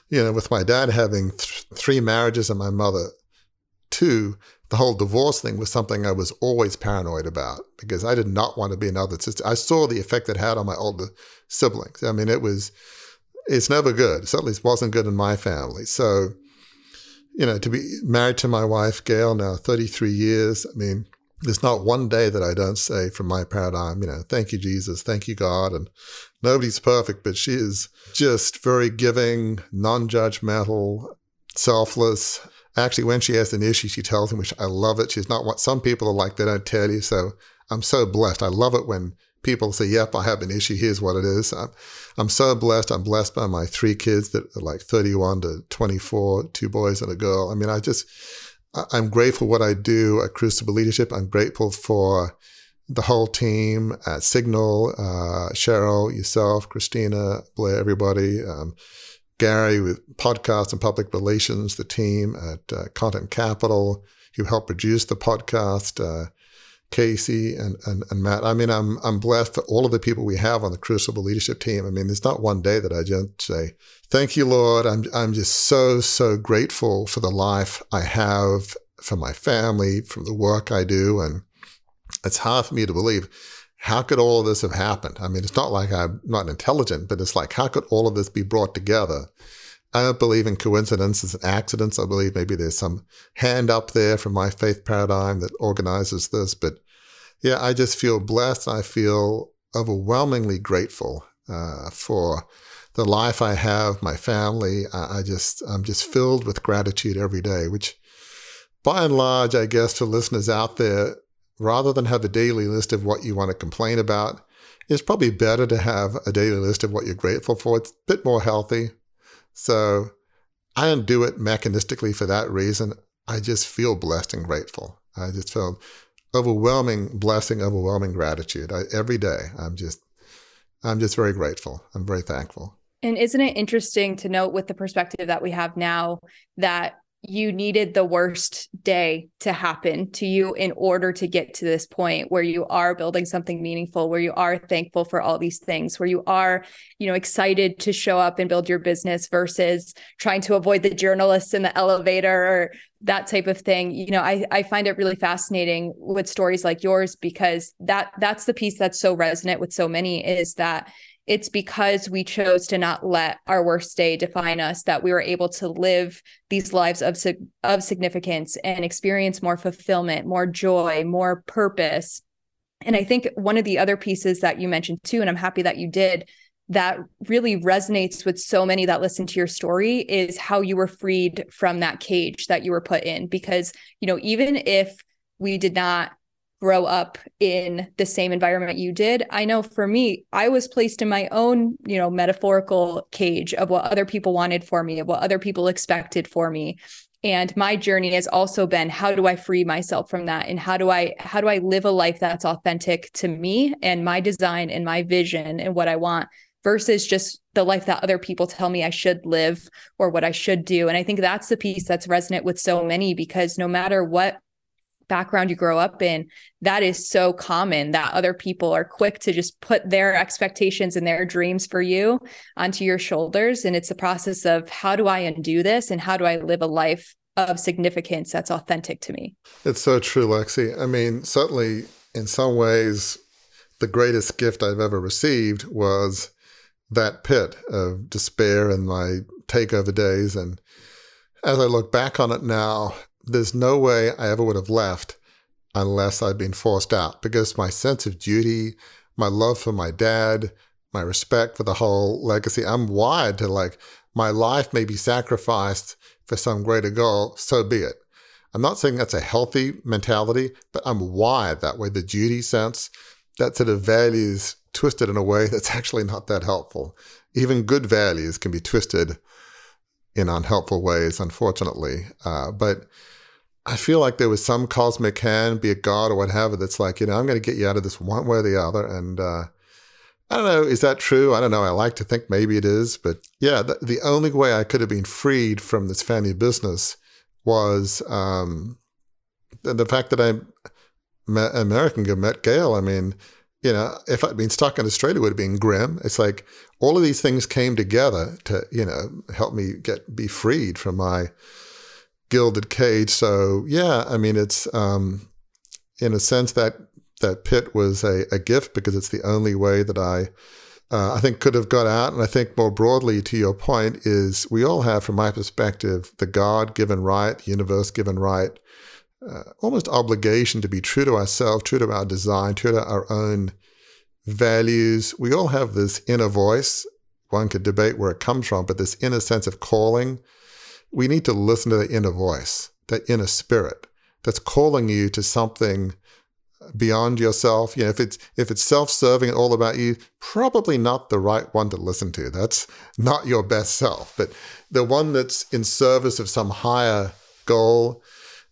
you know, with my dad having th- three marriages and my mother two, the whole divorce thing was something I was always paranoid about because I did not want to be another sister. I saw the effect it had on my older siblings. I mean, it was it's never good. Certainly, it wasn't good in my family. So, you know, to be married to my wife, Gail, now 33 years, I mean, there's not one day that I don't say from my paradigm, you know, thank you, Jesus, thank you, God. And nobody's perfect, but she is just very giving, non judgmental, selfless. Actually, when she has an issue, she tells me, which I love it. She's not what some people are like, they don't tell you. So I'm so blessed. I love it when people say, Yep, I have an issue. Here's what it is. I'm, I'm so blessed. I'm blessed by my three kids that are like 31 to 24, two boys and a girl. I mean, I just, I'm grateful what I do at Crucible Leadership. I'm grateful for the whole team at Signal, uh, Cheryl, yourself, Christina, Blair, everybody, um, Gary with podcast and public relations, the team at uh, Content Capital who helped produce the podcast, uh, Casey and, and, and Matt. I mean, I'm I'm blessed for all of the people we have on the Crucible leadership team. I mean, there's not one day that I just say, "Thank you, Lord." I'm I'm just so so grateful for the life I have, for my family, from the work I do, and it's hard for me to believe. How could all of this have happened? I mean, it's not like I'm not intelligent, but it's like, how could all of this be brought together? I don't believe in coincidences and accidents. I believe maybe there's some hand up there from my faith paradigm that organizes this, but yeah, I just feel blessed. I feel overwhelmingly grateful uh, for the life I have, my family. I, I, just, I'm just filled with gratitude every day, which by and large, I guess for listeners out there, rather than have a daily list of what you want to complain about, it's probably better to have a daily list of what you're grateful for. It's a bit more healthy. So I don't do it mechanistically for that reason. I just feel blessed and grateful. I just feel overwhelming blessing, overwhelming gratitude. I, every day, I'm just, I'm just very grateful. I'm very thankful. And isn't it interesting to note with the perspective that we have now that you needed the worst day to happen to you in order to get to this point where you are building something meaningful where you are thankful for all these things where you are you know excited to show up and build your business versus trying to avoid the journalists in the elevator or that type of thing. You know i i find it really fascinating with stories like yours because that that's the piece that's so resonant with so many is that it's because we chose to not let our worst day define us that we were able to live these lives of of significance and experience more fulfillment, more joy, more purpose. And I think one of the other pieces that you mentioned too and I'm happy that you did that really resonates with so many that listen to your story is how you were freed from that cage that you were put in because you know even if we did not grow up in the same environment you did. I know for me, I was placed in my own, you know, metaphorical cage of what other people wanted for me, of what other people expected for me. And my journey has also been how do I free myself from that and how do I how do I live a life that's authentic to me and my design and my vision and what I want versus just the life that other people tell me I should live or what I should do. And I think that's the piece that's resonant with so many because no matter what background you grow up in, that is so common that other people are quick to just put their expectations and their dreams for you onto your shoulders. And it's a process of how do I undo this and how do I live a life of significance that's authentic to me? It's so true, Lexi. I mean, certainly in some ways, the greatest gift I've ever received was that pit of despair in my takeover days. And as I look back on it now, there's no way I ever would have left unless I'd been forced out because my sense of duty, my love for my dad, my respect for the whole legacy, I'm wired to like, my life may be sacrificed for some greater goal, so be it. I'm not saying that's a healthy mentality, but I'm wired that way. The duty sense, that sort of values twisted in a way that's actually not that helpful. Even good values can be twisted in unhelpful ways, unfortunately. Uh, but I feel like there was some cosmic hand, be it God or whatever, that's like, you know, I'm going to get you out of this one way or the other. And uh, I don't know, is that true? I don't know. I like to think maybe it is. But yeah, the, the only way I could have been freed from this family business was um, the, the, fact that I met American met Gail. I mean, you know, if I'd been stuck in Australia, would have been grim. It's like all of these things came together to, you know, help me get be freed from my gilded cage. So yeah, I mean, it's um, in a sense that that pit was a, a gift because it's the only way that I uh, I think could have got out. And I think more broadly to your point is we all have, from my perspective, the God given right, the universe given right, uh, almost obligation to be true to ourselves, true to our design, true to our own values. We all have this inner voice. One could debate where it comes from, but this inner sense of calling. We need to listen to the inner voice, that inner spirit that's calling you to something beyond yourself. You know, if it's if it's self-serving and all about you, probably not the right one to listen to. That's not your best self. But the one that's in service of some higher goal,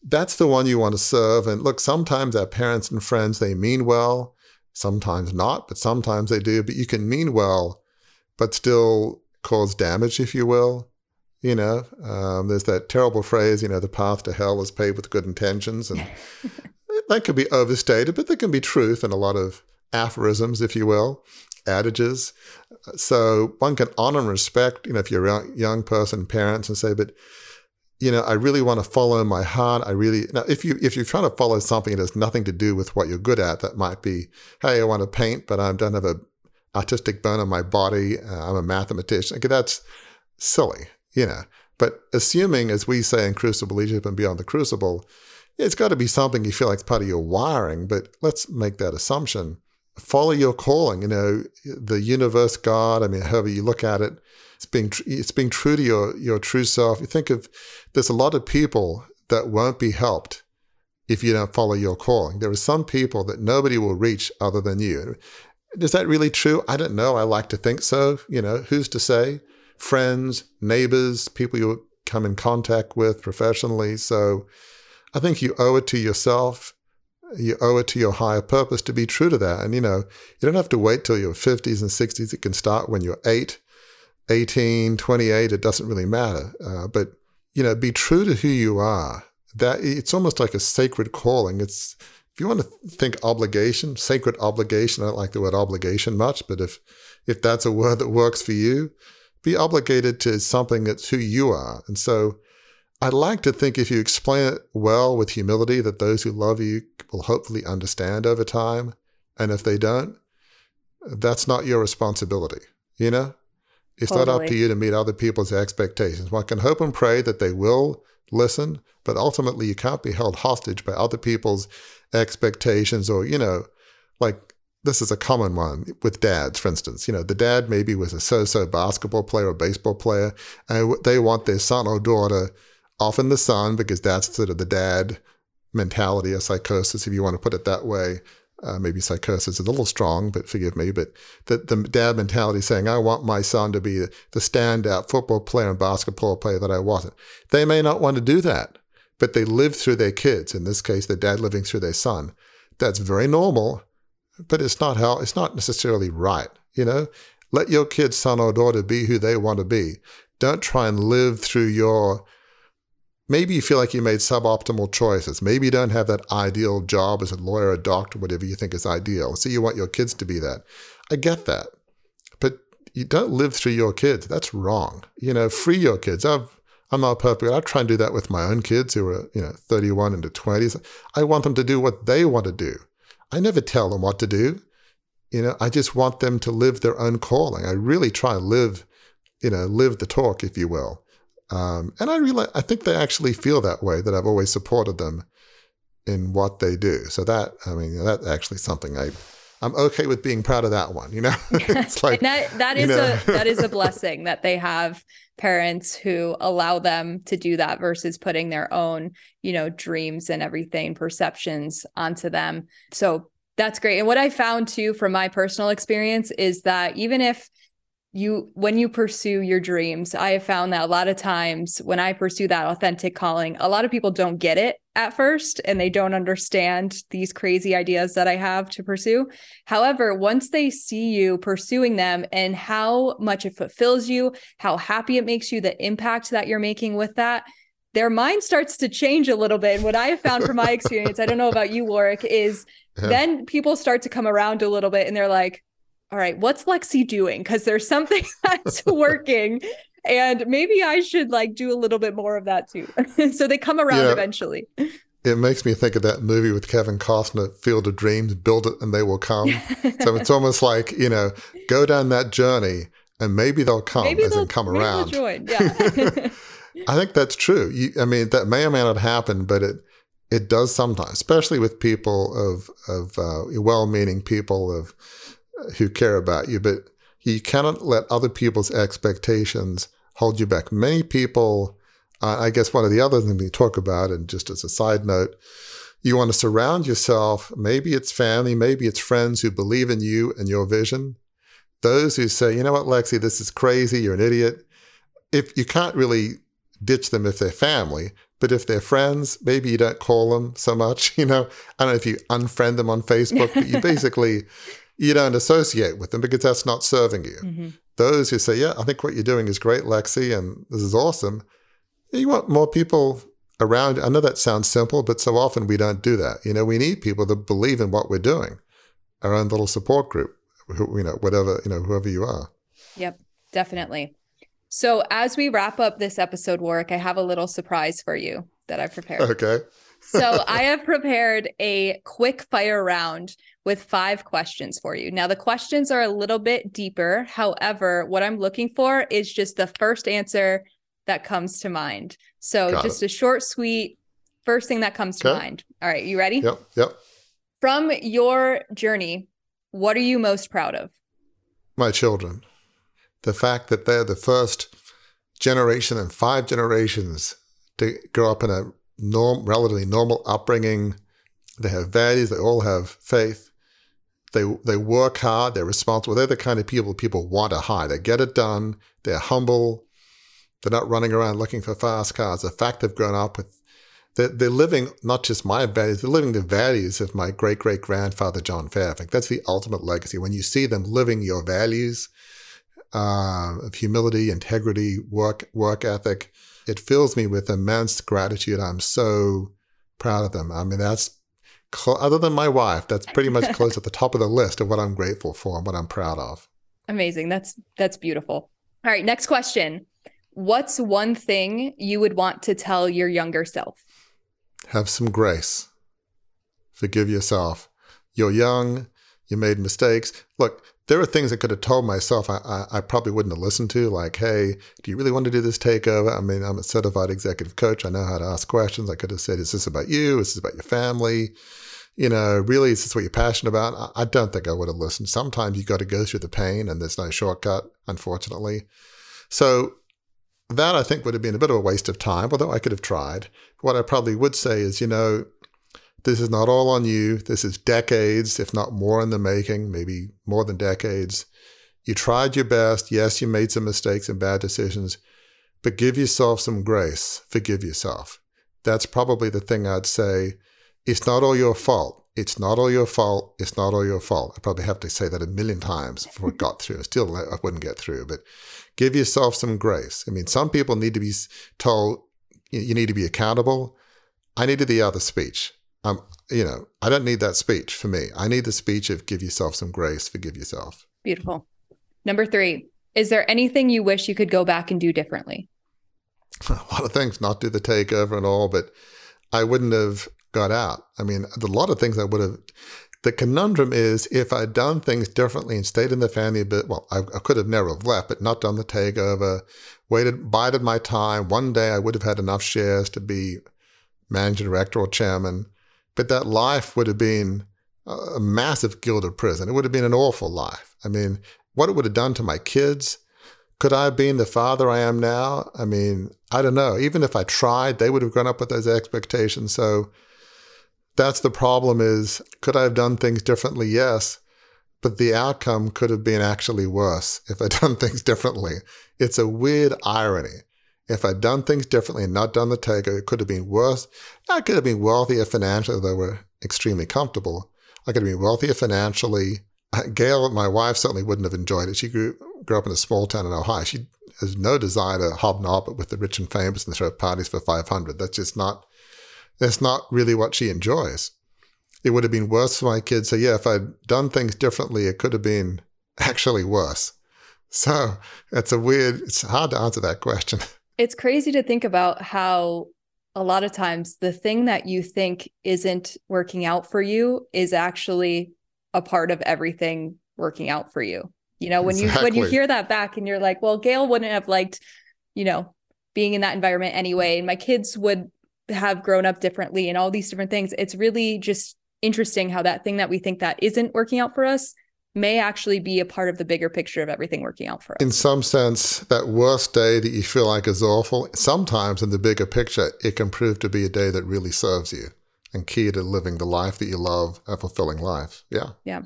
that's the one you want to serve. And look, sometimes our parents and friends, they mean well, sometimes not, but sometimes they do. But you can mean well, but still cause damage, if you will. You know, um, there's that terrible phrase, you know, the path to hell is paved with good intentions. And that could be overstated, but there can be truth in a lot of aphorisms, if you will, adages. So one can honor and respect, you know, if you're a young person, parents, and say, but you know, I really want to follow my heart. I really now, if you if you're trying to follow something that has nothing to do with what you're good at, that might be, hey, I want to paint, but I don't have a artistic bone in my body. Uh, I'm a mathematician. Okay, that's silly, you know. But assuming, as we say in Crucible Leadership and Beyond the Crucible, it's got to be something you feel like it's part of your wiring, but let's make that assumption. Follow your calling. You know, the universe, God. I mean, however you look at it, it's being tr- it's being true to your your true self. You think of there's a lot of people that won't be helped if you don't follow your calling. There are some people that nobody will reach other than you. Is that really true? I don't know. I like to think so. You know, who's to say? Friends, neighbors, people you come in contact with professionally. So I think you owe it to yourself. You owe it to your higher purpose to be true to that. And, you know, you don't have to wait till your 50s and 60s. It can start when you're 8, 18, 28. It doesn't really matter. Uh, but, you know, be true to who you are. That It's almost like a sacred calling. It's, if you want to think obligation, sacred obligation, I don't like the word obligation much, but if, if that's a word that works for you, be obligated to something that's who you are. And so, I'd like to think if you explain it well with humility, that those who love you will hopefully understand over time. And if they don't, that's not your responsibility. You know, it's totally. not up to you to meet other people's expectations. One can hope and pray that they will listen, but ultimately you can't be held hostage by other people's expectations or, you know, like this is a common one with dads, for instance. You know, the dad maybe was a so so basketball player or baseball player, and they want their son or daughter often the son, because that's sort of the dad mentality of psychosis, if you want to put it that way. Uh, maybe psychosis is a little strong, but forgive me. But the, the dad mentality saying, I want my son to be the standout football player and basketball player that I wasn't. They may not want to do that, but they live through their kids. In this case, the dad living through their son. That's very normal, but it's not how, it's not necessarily right. You know, let your kid's son or daughter be who they want to be. Don't try and live through your Maybe you feel like you made suboptimal choices. Maybe you don't have that ideal job as a lawyer, a doctor, whatever you think is ideal. So you want your kids to be that. I get that. But you don't live through your kids. That's wrong. You know, free your kids. I've I'm not perfect. I try and do that with my own kids who are, you know, 31 into 20s. I want them to do what they want to do. I never tell them what to do. You know, I just want them to live their own calling. I really try and live, you know, live the talk, if you will. Um, and I really, I think they actually feel that way. That I've always supported them in what they do. So that, I mean, that's actually something I, I'm okay with being proud of that one. You know, it's like that. That is know. a that is a blessing that they have parents who allow them to do that versus putting their own, you know, dreams and everything, perceptions onto them. So that's great. And what I found too from my personal experience is that even if you when you pursue your dreams i have found that a lot of times when i pursue that authentic calling a lot of people don't get it at first and they don't understand these crazy ideas that i have to pursue however once they see you pursuing them and how much it fulfills you how happy it makes you the impact that you're making with that their mind starts to change a little bit and what i have found from my experience i don't know about you warwick is yeah. then people start to come around a little bit and they're like all right, what's Lexi doing? Because there's something that's working. And maybe I should like do a little bit more of that too. so they come around yeah. eventually. it makes me think of that movie with Kevin Costner, Field of Dreams, build it and they will come. so it's almost like, you know, go down that journey and maybe they'll come maybe as they'll, come around. Join. Yeah. I think that's true. You, I mean, that may or may not happen, but it it does sometimes, especially with people of of uh, well-meaning people of who care about you. But you cannot let other people's expectations hold you back. Many people, uh, I guess, one of the other things we talk about, and just as a side note, you want to surround yourself. Maybe it's family, maybe it's friends who believe in you and your vision. Those who say, you know what, Lexi, this is crazy. You're an idiot. If you can't really ditch them if they're family. But if they're friends, maybe you don't call them so much. You know, I don't know if you unfriend them on Facebook, but you basically you don't associate with them because that's not serving you. Mm-hmm. Those who say, "Yeah, I think what you're doing is great, Lexi, and this is awesome," you want more people around. I know that sounds simple, but so often we don't do that. You know, we need people that believe in what we're doing. Our own little support group, you know, whatever you know, whoever you are. Yep, definitely. So, as we wrap up this episode, Warwick, I have a little surprise for you that I've prepared. Okay. So, I have prepared a quick fire round with five questions for you. Now, the questions are a little bit deeper. However, what I'm looking for is just the first answer that comes to mind. So, Got just it. a short, sweet first thing that comes to okay. mind. All right, you ready? Yep. Yep. From your journey, what are you most proud of? My children the fact that they're the first generation and five generations to grow up in a norm, relatively normal upbringing. They have values. They all have faith. They they work hard. They're responsible. They're the kind of people people want to hire. They get it done. They're humble. They're not running around looking for fast cars. The fact they've grown up with, they're, they're living not just my values. They're living the values of my great great grandfather John Fairfax. That's the ultimate legacy. When you see them living your values, uh, of humility, integrity, work work ethic. It fills me with immense gratitude. I'm so proud of them. I mean, that's cl- other than my wife, that's pretty much close at the top of the list of what I'm grateful for and what I'm proud of. Amazing. That's that's beautiful. All right, next question. What's one thing you would want to tell your younger self? Have some grace. Forgive yourself. You're young. You made mistakes. Look, there are things I could have told myself I, I, I, probably wouldn't have listened to, like, hey, do you really want to do this takeover? I mean, I'm a certified executive coach. I know how to ask questions. I could have said, is this about you? Is this about your family? You know, really, is this what you're passionate about? I, I don't think I would have listened. Sometimes you got to go through the pain and there's no shortcut, unfortunately. So that I think would have been a bit of a waste of time, although I could have tried. What I probably would say is, you know, this is not all on you. This is decades, if not more in the making, maybe more than decades. You tried your best. Yes, you made some mistakes and bad decisions, but give yourself some grace. Forgive yourself. That's probably the thing I'd say. It's not all your fault. It's not all your fault. It's not all your fault. I probably have to say that a million times before it got through. Still, I wouldn't get through, but give yourself some grace. I mean, some people need to be told you need to be accountable. I needed the other speech. Um, you know, I don't need that speech for me. I need the speech of give yourself some grace, forgive yourself. Beautiful. Number three, is there anything you wish you could go back and do differently? A lot of things, not do the takeover and all, but I wouldn't have got out. I mean, a lot of things I would have. The conundrum is if I'd done things differently and stayed in the family a bit, well, I, I could have never have left, but not done the takeover, waited, bided my time. One day I would have had enough shares to be managing director or chairman but that life would have been a massive gilded prison. It would have been an awful life. I mean, what it would have done to my kids. Could I have been the father I am now? I mean, I don't know. Even if I tried, they would have grown up with those expectations. So that's the problem is could I have done things differently? Yes. But the outcome could have been actually worse if I'd done things differently. It's a weird irony. If I'd done things differently and not done the takeover, it could have been worse. I could have been wealthier financially, though we're extremely comfortable. I could have been wealthier financially. Uh, Gail, my wife, certainly wouldn't have enjoyed it. She grew, grew up in a small town in Ohio. She has no desire to hobnob with the rich and famous and throw parties for 500. That's just not, that's not really what she enjoys. It would have been worse for my kids. So, yeah, if I'd done things differently, it could have been actually worse. So, it's a weird, it's hard to answer that question. it's crazy to think about how a lot of times the thing that you think isn't working out for you is actually a part of everything working out for you. You know, when exactly. you when you hear that back and you're like, well, Gail wouldn't have liked, you know, being in that environment anyway, and my kids would have grown up differently and all these different things. It's really just interesting how that thing that we think that isn't working out for us may actually be a part of the bigger picture of everything working out for us. In some sense, that worst day that you feel like is awful, sometimes in the bigger picture, it can prove to be a day that really serves you and key to living the life that you love, a fulfilling life. Yeah. Yeah.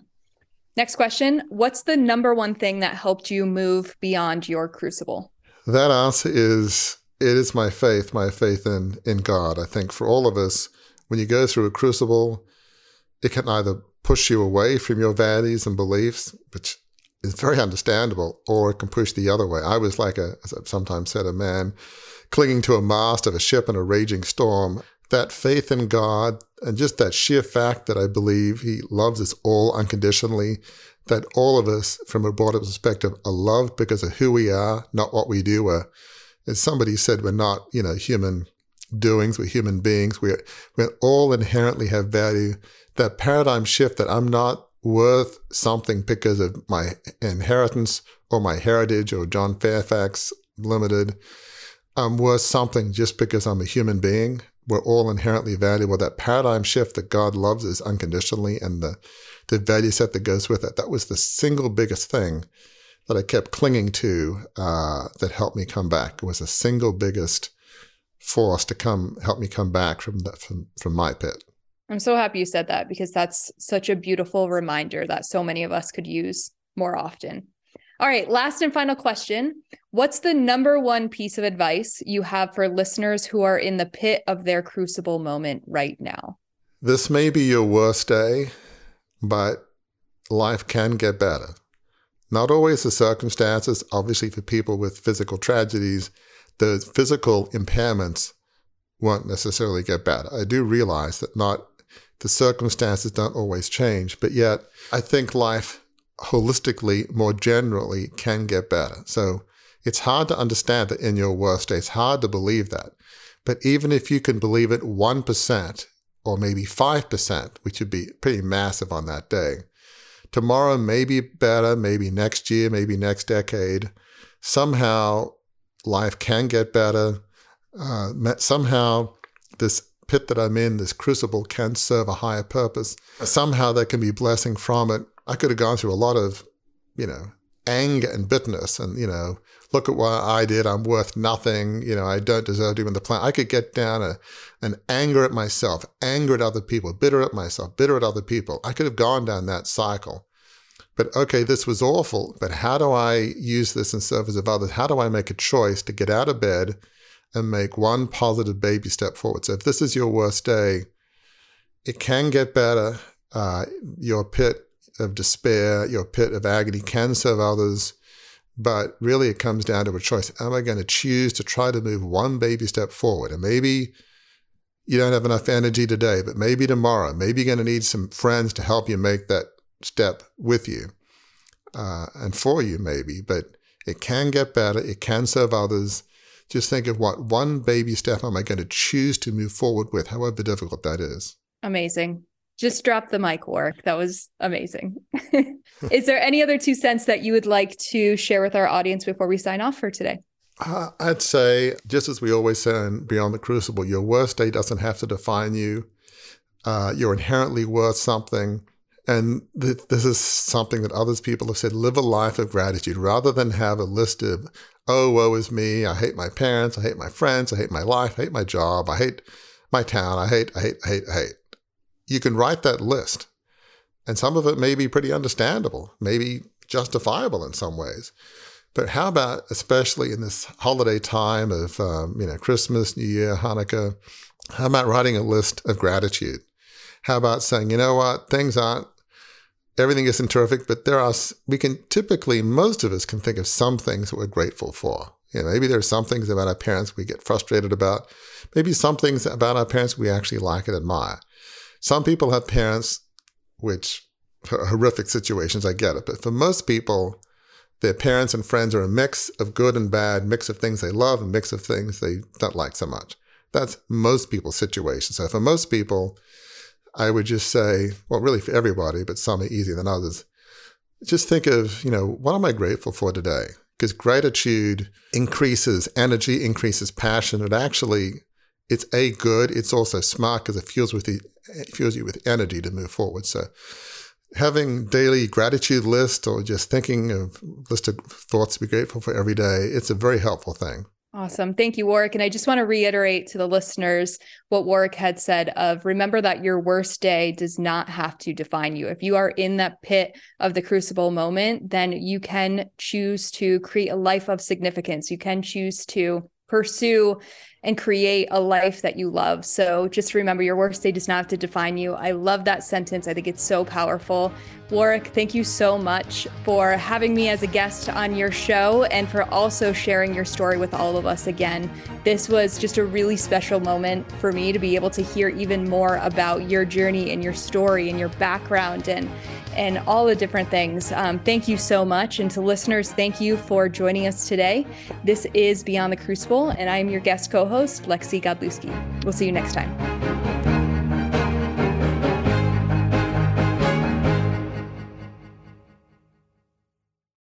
Next question What's the number one thing that helped you move beyond your crucible? That answer is it is my faith, my faith in, in God. I think for all of us, when you go through a crucible, it can either push you away from your values and beliefs, which is very understandable, or it can push the other way. I was like a, as I've sometimes said, a man clinging to a mast of a ship in a raging storm. That faith in God and just that sheer fact that I believe He loves us all unconditionally, that all of us, from a broader perspective, are loved because of who we are, not what we do. We're, as somebody said, we're not, you know, human doings, we're human beings. We're, we all inherently have value that paradigm shift that I'm not worth something because of my inheritance or my heritage or John Fairfax Limited. I'm worth something just because I'm a human being. We're all inherently valuable. That paradigm shift that God loves us unconditionally and the, the value set that goes with it. That was the single biggest thing that I kept clinging to uh, that helped me come back. It was the single biggest force to come help me come back from the, from, from my pit. I'm so happy you said that because that's such a beautiful reminder that so many of us could use more often. All right, last and final question. What's the number one piece of advice you have for listeners who are in the pit of their crucible moment right now? This may be your worst day, but life can get better. Not always the circumstances, obviously, for people with physical tragedies, the physical impairments won't necessarily get better. I do realize that not the circumstances don't always change, but yet I think life holistically, more generally, can get better. So it's hard to understand that in your worst day. It's hard to believe that. But even if you can believe it 1% or maybe 5%, which would be pretty massive on that day, tomorrow may be better, maybe next year, maybe next decade. Somehow life can get better. Uh, somehow this pit that I'm in, this crucible, can serve a higher purpose. Somehow there can be blessing from it. I could have gone through a lot of, you know, anger and bitterness and, you know, look at what I did. I'm worth nothing. You know, I don't deserve to in the planet. I could get down a, an anger at myself, anger at other people, bitter at myself, bitter at other people. I could have gone down that cycle. But okay, this was awful. But how do I use this in service of others? How do I make a choice to get out of bed and make one positive baby step forward. So if this is your worst day, it can get better. Uh, your pit of despair, your pit of agony can serve others. But really, it comes down to a choice. Am I going to choose to try to move one baby step forward? And maybe you don't have enough energy today, but maybe tomorrow, maybe you're going to need some friends to help you make that step with you uh, and for you, maybe. But it can get better. It can serve others. Just think of what one baby step am I going to choose to move forward with, however difficult that is. Amazing. Just drop the mic work. That was amazing. is there any other two cents that you would like to share with our audience before we sign off for today? Uh, I'd say, just as we always say in Beyond the Crucible, your worst day doesn't have to define you. Uh, you're inherently worth something. And th- this is something that others people have said live a life of gratitude rather than have a list of oh, woe is me. I hate my parents. I hate my friends. I hate my life. I hate my job. I hate my town. I hate, I hate, I hate, I hate. You can write that list. And some of it may be pretty understandable, maybe justifiable in some ways. But how about, especially in this holiday time of, um, you know, Christmas, New Year, Hanukkah, how about writing a list of gratitude? How about saying, you know what, things aren't everything isn't terrific, but there are, we can typically, most of us can think of some things that we're grateful for. You know, maybe there's some things about our parents we get frustrated about. Maybe some things about our parents we actually like and admire. Some people have parents, which horrific situations, I get it. But for most people, their parents and friends are a mix of good and bad, mix of things they love and mix of things they don't like so much. That's most people's situation. So for most people, I would just say, well, really for everybody, but some are easier than others. Just think of, you know, what am I grateful for today? Because gratitude increases energy, increases passion. It actually, it's a good. It's also smart because it fuels with the, it fuels you with energy to move forward. So having daily gratitude list or just thinking of list of thoughts to be grateful for every day, it's a very helpful thing. Awesome. Thank you, Warwick. And I just want to reiterate to the listeners what Warwick had said of remember that your worst day does not have to define you. If you are in that pit of the crucible moment, then you can choose to create a life of significance. You can choose to pursue and create a life that you love. So just remember your worst day does not have to define you. I love that sentence. I think it's so powerful. Warwick, thank you so much for having me as a guest on your show and for also sharing your story with all of us again. This was just a really special moment for me to be able to hear even more about your journey and your story and your background and and all the different things. Um, thank you so much. And to listeners, thank you for joining us today. This is Beyond the Crucible, and I'm your guest co host, Lexi Godlewski. We'll see you next time.